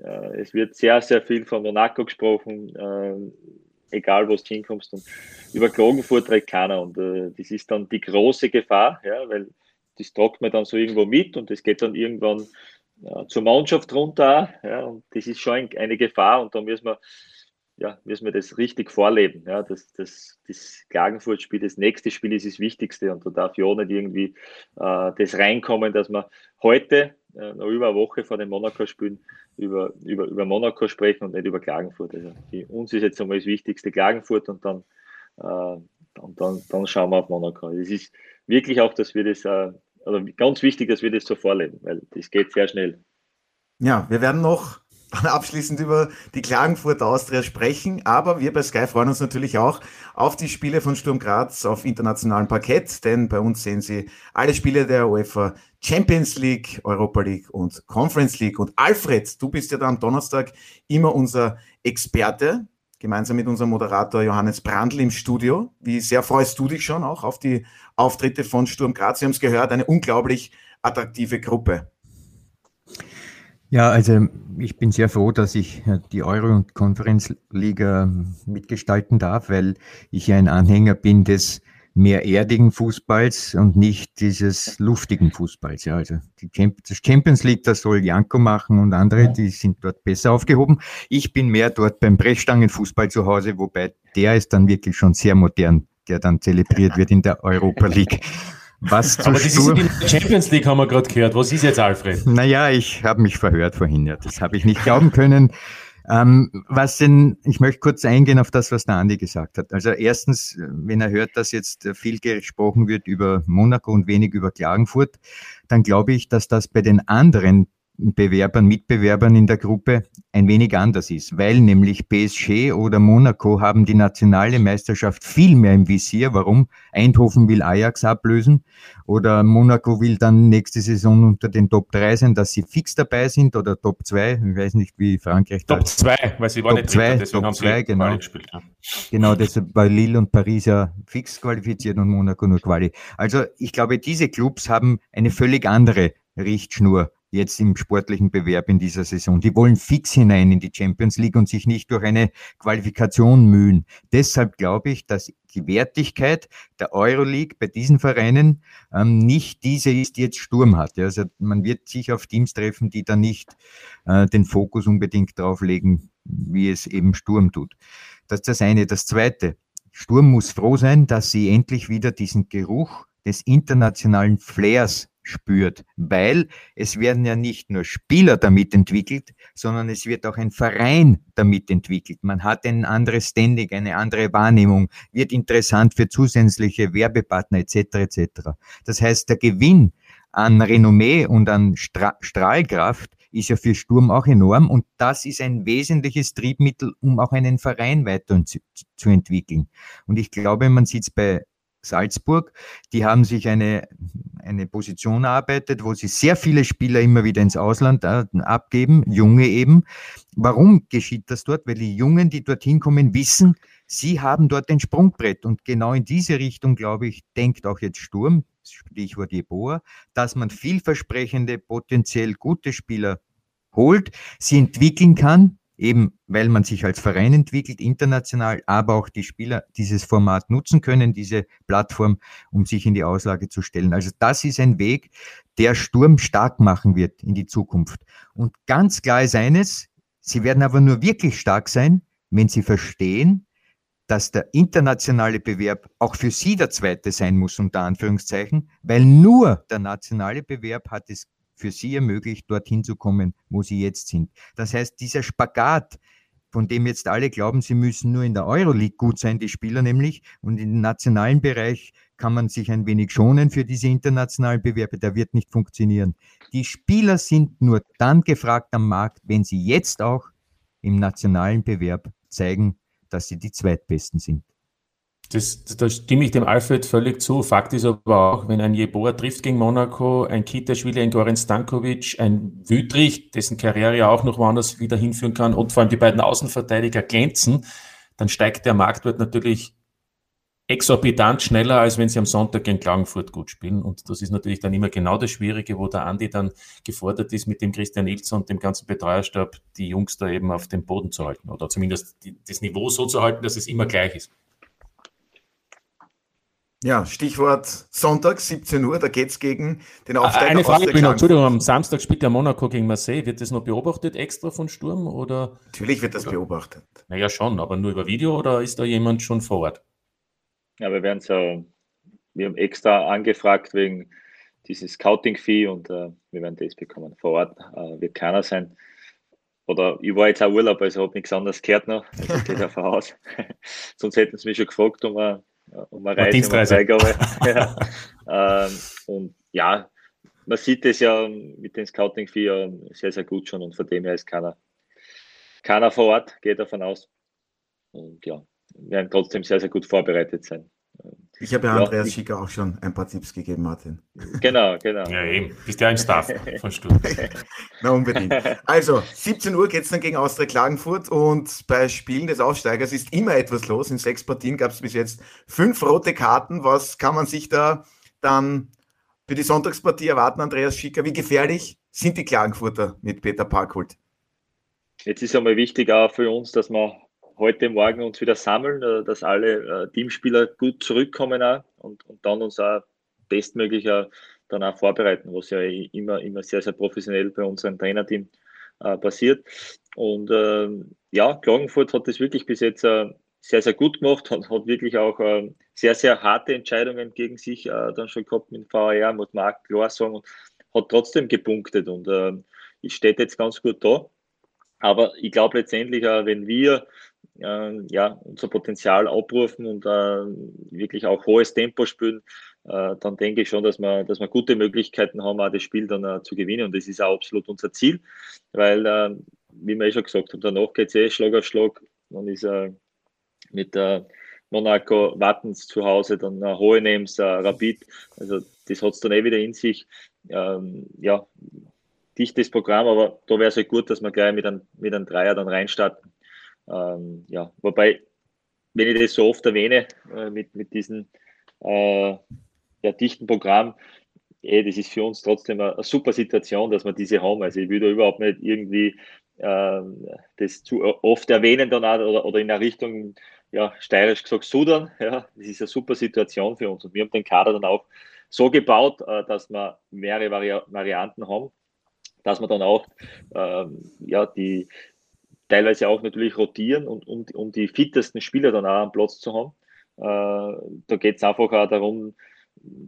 äh, äh, es wird sehr, sehr viel von Monaco gesprochen, äh, egal wo du hinkommst. Und über Klagenfurt redet keiner. Und äh, das ist dann die große Gefahr, ja, weil das tragt man dann so irgendwo mit und das geht dann irgendwann zur Mannschaft runter. Ja, und das ist schon ein, eine Gefahr und da müssen wir, ja, müssen wir das richtig vorleben. Ja, das, das, das Klagenfurt-Spiel, das nächste Spiel ist das Wichtigste und da darf ja auch nicht irgendwie äh, das reinkommen, dass man heute äh, noch über eine Woche vor den Monaco-Spielen über, über, über Monaco sprechen und nicht über Klagenfurt. Also die, uns ist jetzt einmal das Wichtigste Klagenfurt und dann, äh, und dann, dann schauen wir auf Monaco. Es ist wirklich auch, dass wir das, äh, also ganz wichtig, dass wir das so vorleben, weil das geht sehr schnell. Ja, wir werden noch abschließend über die Klagenfurt Austria sprechen, aber wir bei Sky freuen uns natürlich auch auf die Spiele von Sturm Graz auf internationalem Parkett, denn bei uns sehen Sie alle Spiele der UEFA Champions League, Europa League und Conference League. Und Alfred, du bist ja da am Donnerstag immer unser Experte, gemeinsam mit unserem Moderator Johannes Brandl im Studio. Wie sehr freust du dich schon auch auf die Auftritte von Sturm Graz? Sie haben es gehört, eine unglaublich attraktive Gruppe. Ja, also ich bin sehr froh, dass ich äh, die Euro- und Konferenzliga mitgestalten darf, weil ich ein Anhänger bin des mehr erdigen Fußballs und nicht dieses luftigen Fußballs. Ja, also die Champions League, das soll Janko machen und andere, die sind dort besser aufgehoben. Ich bin mehr dort beim Brechstangenfußball zu Hause, wobei der ist dann wirklich schon sehr modern, der dann zelebriert wird in der Europa League. [LAUGHS] Was Aber das ist in der Champions League haben wir gerade gehört. Was ist jetzt, Alfred? Naja, ich habe mich verhört vorhin. Ja. Das habe ich nicht glauben können. Ähm, was denn, ich möchte kurz eingehen auf das, was der Andi gesagt hat. Also erstens, wenn er hört, dass jetzt viel gesprochen wird über Monaco und wenig über Klagenfurt, dann glaube ich, dass das bei den anderen Bewerbern, Mitbewerbern in der Gruppe ein wenig anders ist, weil nämlich PSG oder Monaco haben die nationale Meisterschaft viel mehr im Visier. Warum? Eindhoven will Ajax ablösen oder Monaco will dann nächste Saison unter den Top 3 sein, dass sie fix dabei sind oder Top 2. Ich weiß nicht, wie Frankreich Top 2, weil sie waren Top 2, Top 2, genau. Gespielt, ja. Genau, deshalb bei Lille und Paris ja fix qualifiziert und Monaco nur Quali. Also ich glaube, diese Clubs haben eine völlig andere Richtschnur jetzt im sportlichen Bewerb in dieser Saison. Die wollen fix hinein in die Champions League und sich nicht durch eine Qualifikation mühen. Deshalb glaube ich, dass die Wertigkeit der Euroleague bei diesen Vereinen ähm, nicht diese ist, die jetzt Sturm hat. Also man wird sich auf Teams treffen, die da nicht äh, den Fokus unbedingt drauf legen, wie es eben Sturm tut. Das ist das eine. Das zweite. Sturm muss froh sein, dass sie endlich wieder diesen Geruch des internationalen Flairs spürt, weil es werden ja nicht nur Spieler damit entwickelt, sondern es wird auch ein Verein damit entwickelt. Man hat ein anderes Standing, eine andere Wahrnehmung, wird interessant für zusätzliche Werbepartner etc. etc. Das heißt, der Gewinn an Renommee und an Stra Strahlkraft ist ja für Sturm auch enorm und das ist ein wesentliches Triebmittel, um auch einen Verein weiter zu, entwickeln. Und ich glaube, man sieht es bei Salzburg. Die haben sich eine, eine Position erarbeitet, wo sie sehr viele Spieler immer wieder ins Ausland äh, abgeben, junge eben. Warum geschieht das dort? Weil die Jungen, die dorthin kommen, wissen, sie haben dort ein Sprungbrett. Und genau in diese Richtung, glaube ich, denkt auch jetzt Sturm, Stichwort Jeboa, dass man vielversprechende, potenziell gute Spieler holt, sie entwickeln kann, eben weil man sich als Verein entwickelt, international, aber auch die Spieler dieses Format nutzen können, diese Plattform, um sich in die Auslage zu stellen. Also das ist ein Weg, der Sturm stark machen wird in die Zukunft. Und ganz klar ist eines, sie werden aber nur wirklich stark sein, wenn sie verstehen, dass der internationale Bewerb auch für sie der zweite sein muss, unter Anführungszeichen, weil nur der nationale Bewerb hat es für sie ermöglicht, dorthin zu kommen, wo sie jetzt sind. Das heißt, dieser Spagat, von dem jetzt alle glauben, sie müssen nur in der Euroleague gut sein, die Spieler nämlich, und im nationalen Bereich kann man sich ein wenig schonen für diese internationalen Bewerbe, der wird nicht funktionieren. Die Spieler sind nur dann gefragt am Markt, wenn sie jetzt auch im nationalen Bewerb zeigen, dass sie die Zweitbesten sind. Das, da stimme ich dem Alfred völlig zu. Fakt ist aber auch, wenn ein Jeboa trifft gegen Monaco, ein Kitaschwili, ein Goran Stankovic, ein Wütrich, dessen Karriere ja auch noch woanders wieder hinführen kann und vor allem die beiden Außenverteidiger glänzen, dann steigt der Marktwert natürlich exorbitant schneller, als wenn sie am Sonntag gegen Klagenfurt gut spielen. Und das ist natürlich dann immer genau das Schwierige, wo der Andi dann gefordert ist, mit dem Christian Ilzer und dem ganzen Betreuerstab die Jungs da eben auf dem Boden zu halten oder zumindest das Niveau so zu halten, dass es immer gleich ist. Ja, Stichwort Sonntag, 17 Uhr, da geht's gegen den Aufsteiger Eine Frage aus noch, Entschuldigung, am Samstag spielt der Monaco gegen Marseille. Wird das noch beobachtet extra von Sturm? Oder? Natürlich wird das oder? beobachtet. Naja, schon, aber nur über Video oder ist da jemand schon vor Ort? Ja, wir werden so, wir haben extra angefragt wegen dieses Scouting-Fee und äh, wir werden das bekommen. Vor Ort äh, wird keiner sein. Oder ich war jetzt auch Urlaub, also habe nichts anderes gehört noch. Also geht davon [LAUGHS] aus. [LAUGHS] Sonst hätten sie mich schon gefragt, um eine um eine Reise. Um eine ja. ähm, und ja, man sieht es ja mit den Scouting 4 sehr, sehr gut schon und von dem her ist keiner, keiner vor Ort, geht davon aus. Und ja, wir werden trotzdem sehr, sehr gut vorbereitet sein. Ich habe ja, ja Andreas Schicker auch schon ein paar Tipps gegeben, Martin. Genau, genau. Ja, eben. Bist ja ein Staff von Stuttgart. [LAUGHS] Na, unbedingt. Also, 17 Uhr geht es dann gegen Austria Klagenfurt und bei Spielen des Aufsteigers ist immer etwas los. In sechs Partien gab es bis jetzt fünf rote Karten. Was kann man sich da dann für die Sonntagspartie erwarten, Andreas Schicker? Wie gefährlich sind die Klagenfurter mit Peter Parkholt? Jetzt ist einmal wichtig auch für uns, dass wir heute Morgen uns wieder sammeln, äh, dass alle äh, Teamspieler gut zurückkommen auch und, und dann uns auch bestmöglich dann auch vorbereiten, was ja immer, immer sehr, sehr professionell bei unserem Trainerteam äh, passiert. Und äh, ja, Klagenfurt hat das wirklich bis jetzt äh, sehr, sehr gut gemacht, hat, hat wirklich auch äh, sehr, sehr harte Entscheidungen gegen sich äh, dann schon gehabt mit VAR, muss man auch und hat trotzdem gepunktet und äh, es steht jetzt ganz gut da. Aber ich glaube letztendlich, äh, wenn wir äh, ja, unser Potenzial abrufen und äh, wirklich auch hohes Tempo spielen, äh, dann denke ich schon, dass wir, dass wir gute Möglichkeiten haben, auch das Spiel dann äh, zu gewinnen. Und das ist auch absolut unser Ziel, weil, äh, wie wir eh schon gesagt haben, danach geht es eh Schlag auf Schlag. Dann ist mit der Monaco, Wattens zu Hause, dann äh, Hohenems, äh, Rapid. Also das hat es dann eh wieder in sich. Ähm, ja, dichtes Programm, aber da wäre es halt gut, dass wir gleich mit einem, mit einem Dreier dann reinstarten. Ähm, ja, wobei, wenn ich das so oft erwähne, äh, mit, mit diesem äh, ja, dichten Programm, eh, das ist für uns trotzdem eine, eine, super Situation, dass wir diese haben. Also ich will da überhaupt nicht irgendwie äh, das zu oft erwähnen dann auch, oder, oder in der Richtung ja, steirisch gesagt Sudan. Ja, das ist eine super Situation für uns. Und wir haben den Kader dann auch so gebaut, äh, dass wir mehrere Vari Varianten haben, dass wir dann auch ähm, ja, die teilweise auch natürlich rotieren und um, um die fittesten Spieler dann auch am Platz zu haben. Äh, da geht es einfach auch darum,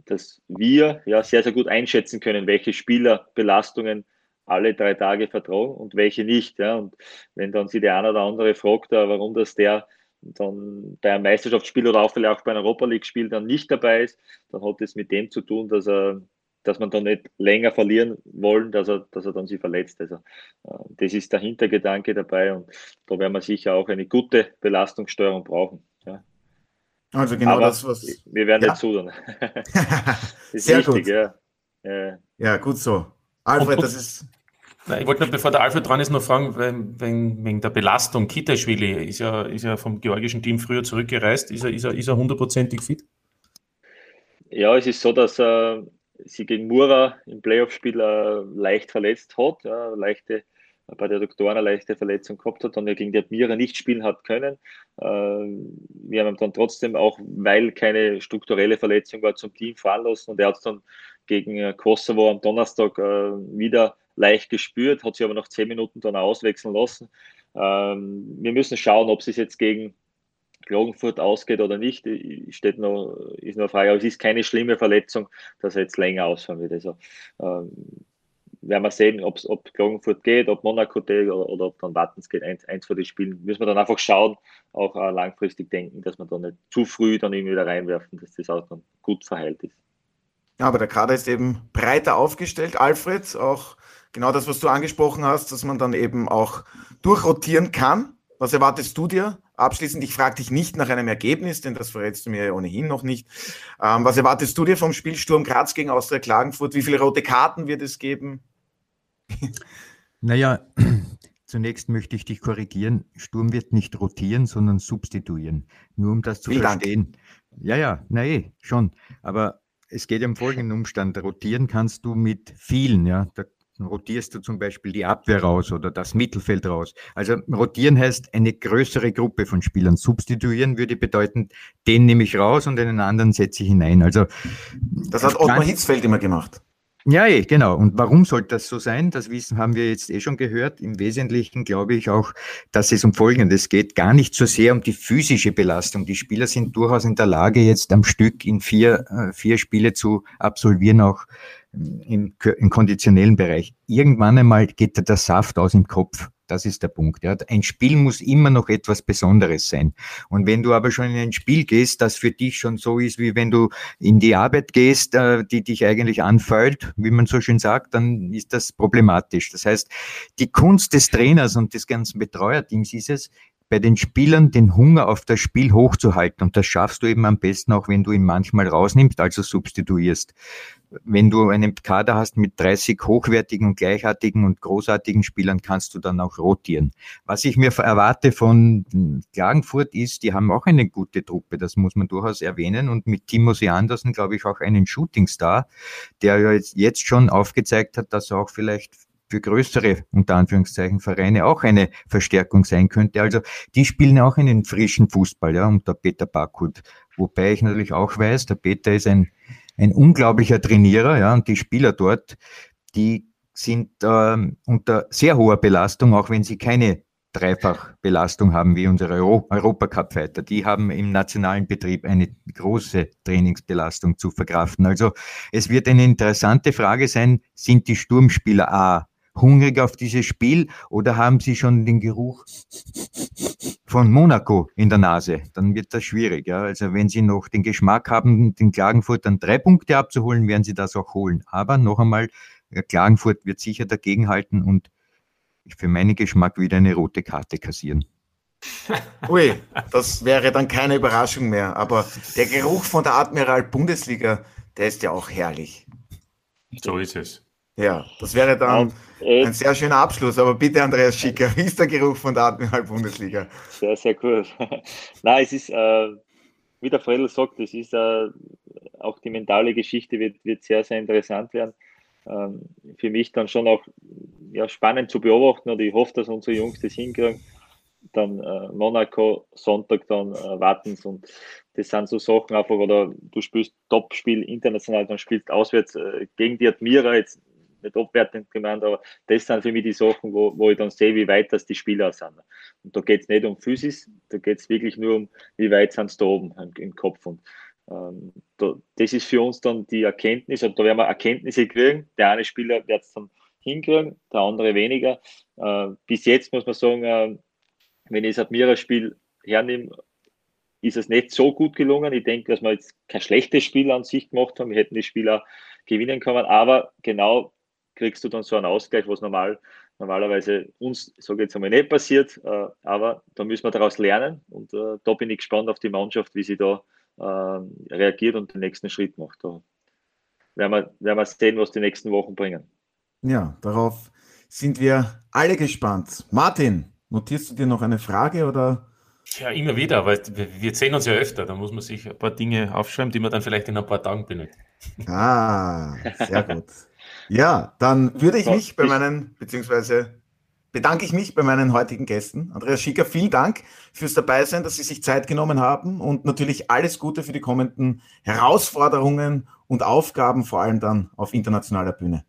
dass wir ja sehr, sehr gut einschätzen können, welche Spielerbelastungen alle drei Tage vertragen und welche nicht. Ja. Und wenn dann sich der eine oder andere fragt, äh, warum das der dann bei einem Meisterschaftsspiel oder auch vielleicht auch bei einem Europa League-Spiel dann nicht dabei ist, dann hat es mit dem zu tun, dass er dass man dann nicht länger verlieren wollen, dass er, dass er dann sich verletzt. Also äh, das ist der Hintergedanke dabei und da werden wir sicher auch eine gute Belastungssteuerung brauchen. Ja. Also genau Aber das, was. Wir werden ja. nicht zudern. [LAUGHS] Sehr wichtig, gut. Ja. ja, gut so. Alfred, und, das ist. Ich wollte noch, bevor der Alfred dran ist, noch fragen, wegen, wegen der Belastung. Kitaschwili ist ja, ist ja vom georgischen Team früher zurückgereist. Ist er, ist er, ist er hundertprozentig fit? Ja, es ist so, dass er sie gegen Mura im Playoff-Spiel äh, leicht verletzt hat. Ja, leichte, bei der Doktoren eine leichte Verletzung gehabt hat, dann ja gegen die Admira nicht spielen hat können. Äh, wir haben ihn dann trotzdem, auch weil keine strukturelle Verletzung war, zum Team fahren lassen und er hat dann gegen äh, Kosovo am Donnerstag äh, wieder leicht gespürt, hat sich aber nach zehn Minuten dann auswechseln lassen. Ähm, wir müssen schauen, ob es jetzt gegen Klagenfurt ausgeht oder nicht, steht noch, ist noch frei. Aber es ist keine schlimme Verletzung, dass er jetzt länger ausfahren wird. Also ähm, werden wir sehen, ob Klagenfurt geht, ob Monaco geht oder, oder ob dann Wattens geht. Eins, eins von den Spielen müssen wir dann einfach schauen, auch äh, langfristig denken, dass wir da nicht zu früh dann irgendwie wieder reinwerfen, dass das auch dann gut verheilt ist. Ja, aber der Kader ist eben breiter aufgestellt, Alfred. Auch genau das, was du angesprochen hast, dass man dann eben auch durchrotieren kann. Was erwartest du dir? Abschließend, ich frage dich nicht nach einem Ergebnis, denn das verrätst du mir ohnehin noch nicht. Ähm, was erwartest du dir vom Spiel Sturm Graz gegen Austria Klagenfurt? Wie viele rote Karten wird es geben? Naja, [CLEARS THROAT] zunächst möchte ich dich korrigieren. Sturm wird nicht rotieren, sondern substituieren. Nur um das zu Vielen verstehen. Dank. Ja, ja, nein, schon. Aber es geht ja um folgenden Umstand. Rotieren kannst du mit vielen, ja. Da rotierst du zum Beispiel die Abwehr raus oder das Mittelfeld raus. Also rotieren heißt eine größere Gruppe von Spielern. Substituieren würde bedeuten, den nehme ich raus und einen anderen setze ich hinein. Also das hat Ottmar Hitzfeld immer gemacht. Ja, eh, genau. Und warum sollte das so sein? Das wissen haben wir jetzt eh schon gehört. Im Wesentlichen glaube ich auch, dass es um Folgendes geht. Gar nicht so sehr um die physische Belastung. Die Spieler sind durchaus in der Lage, jetzt am Stück in vier, äh, vier Spiele zu absolvieren, auch im, im konditionellen Bereich. Irgendwann einmal geht der Saft aus im Kopf. Das ist der Punkt. Ja. Ein Spiel muss immer noch etwas Besonderes sein. Und wenn du aber schon in ein Spiel gehst, das für dich schon so ist, wie wenn du in die Arbeit gehst, äh, die dich eigentlich anfällt, wie man so schön sagt, dann ist das problematisch. Das heißt, die Kunst des Trainers und des ganzen Betreuerteams ist es, bei den Spielern den Hunger auf das Spiel hochzuhalten. Und das schaffst du eben am besten auch, wenn du ihn manchmal rausnimmst, also substituierst wenn du einen Kader hast mit 30 hochwertigen gleichartigen und großartigen Spielern, kannst du dann auch rotieren. Was ich mir erwarte von Klagenfurt ist, die haben auch eine gute Truppe, das muss man durchaus erwähnen. Und mit Timothy Andersen, glaube ich, auch einen Shootingstar, der ja jetzt, schon aufgezeigt hat, dass er auch vielleicht für größere, unter Anführungszeichen, Vereine auch eine Verstärkung sein könnte. Also die spielen auch einen frischen Fußball, ja, unter Peter Bakut. Wobei ich natürlich auch weiß, der Peter ist ein, ein unglaublicher Trainierer, ja, und die Spieler dort, die sind äh, unter sehr hoher Belastung, auch wenn sie keine Dreifachbelastung haben wie unsere Euro Europacup-Fighter. Die haben im nationalen Betrieb eine große Trainingsbelastung zu verkraften. Also es wird eine interessante Frage sein, sind die Sturmspieler A hungrig auf dieses Spiel oder haben sie schon den Geruch von Monaco in der Nase? Dann wird das schwierig. Ja? Also wenn sie noch den Geschmack haben, den Klagenfurtern drei Punkte abzuholen, werden sie das auch holen. Aber noch einmal, Klagenfurt wird sicher dagegenhalten und für meinen Geschmack wieder eine rote Karte kassieren. [LAUGHS] Ui, das wäre dann keine Überraschung mehr. Aber der Geruch von der Admiral Bundesliga, der ist ja auch herrlich. So ist es. Ja, das wäre dann äh, ein sehr schöner Abschluss. Aber bitte, Andreas Schicker, wie ist der Geruch von der Admiral Bundesliga? Sehr, sehr cool. [LAUGHS] Nein, es ist, äh, wie der Fredel sagt, es ist äh, auch die mentale Geschichte wird, wird sehr, sehr interessant werden. Ähm, für mich dann schon auch ja, spannend zu beobachten und ich hoffe, dass unsere Jungs das hinkriegen. Dann äh, Monaco, Sonntag dann äh, Wattens und das sind so Sachen einfach, oder du spielst Top-Spiel international, dann spielst auswärts äh, gegen die Admira, jetzt nicht abwertend gemeint, aber das sind für mich die Sachen, wo, wo ich dann sehe, wie weit das die Spieler sind. Und da geht es nicht um Physis, da geht es wirklich nur um, wie weit sind sie da oben im, im Kopf. Und ähm, da, das ist für uns dann die Erkenntnis, und da werden wir Erkenntnisse kriegen. Der eine Spieler wird es dann hinkriegen, der andere weniger. Äh, bis jetzt muss man sagen, äh, wenn ich das Admira-Spiel hernehme, ist es nicht so gut gelungen. Ich denke, dass wir jetzt kein schlechtes Spiel an sich gemacht haben. Wir hätten die Spieler gewinnen können, aber genau kriegst du dann so einen Ausgleich, was normal, normalerweise uns, so jetzt einmal, nicht passiert. Äh, aber da müssen wir daraus lernen und äh, da bin ich gespannt auf die Mannschaft, wie sie da äh, reagiert und den nächsten Schritt macht. Da werden wir, werden wir sehen, was die nächsten Wochen bringen. Ja, darauf sind wir alle gespannt. Martin, notierst du dir noch eine Frage oder? Ja, immer wieder, weil wir sehen uns ja öfter. Da muss man sich ein paar Dinge aufschreiben, die man dann vielleicht in ein paar Tagen benötigt. Ah, sehr gut. [LAUGHS] Ja, dann würde ich mich bei meinen, beziehungsweise bedanke ich mich bei meinen heutigen Gästen. Andreas Schicker, vielen Dank fürs Dabeisein, dass Sie sich Zeit genommen haben und natürlich alles Gute für die kommenden Herausforderungen und Aufgaben, vor allem dann auf internationaler Bühne.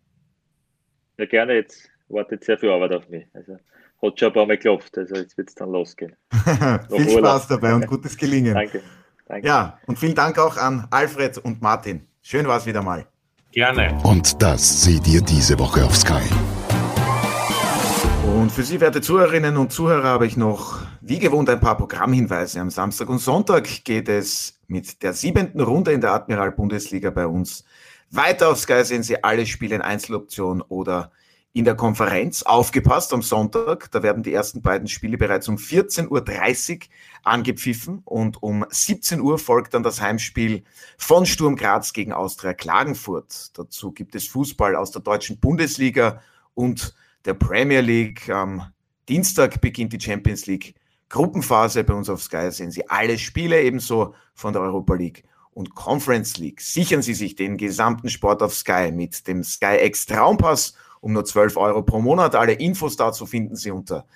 Ja, gerne. Jetzt wartet sehr viel Arbeit auf mich. Also hat schon ein paar Mal geklopft. Also jetzt wird es dann losgehen. [LAUGHS] viel Spaß dabei und gutes Gelingen. [LAUGHS] Danke. Danke. Ja, und vielen Dank auch an Alfred und Martin. Schön war es wieder mal. Gerne. Und das seht ihr diese Woche auf Sky. Und für Sie, werte Zuhörerinnen und Zuhörer, habe ich noch wie gewohnt ein paar Programmhinweise. Am Samstag und Sonntag geht es mit der siebenten Runde in der Admiral Bundesliga bei uns weiter auf Sky sehen Sie alle Spiele in Einzeloption oder in der Konferenz. Aufgepasst am Sonntag, da werden die ersten beiden Spiele bereits um 14.30 Uhr angepfiffen und um 17 Uhr folgt dann das Heimspiel von Sturm Graz gegen Austria Klagenfurt. Dazu gibt es Fußball aus der deutschen Bundesliga und der Premier League. Am Dienstag beginnt die Champions League Gruppenphase. Bei uns auf Sky sehen Sie alle Spiele ebenso von der Europa League und Conference League. Sichern Sie sich den gesamten Sport auf Sky mit dem Sky X Traumpass um nur 12 Euro pro Monat. Alle Infos dazu finden Sie unter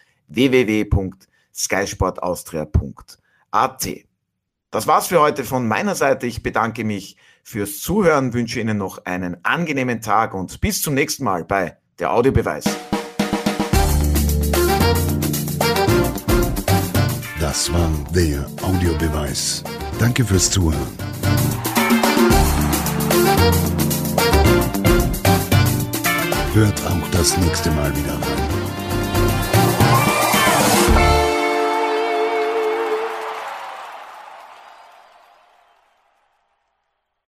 www.skysportaustria.at. Das war's für heute von meiner Seite. Ich bedanke mich fürs Zuhören, wünsche Ihnen noch einen angenehmen Tag und bis zum nächsten Mal bei der Audiobeweis. Das war der Audiobeweis. Danke fürs Zuhören. Hört auch das nächste Mal wieder rein.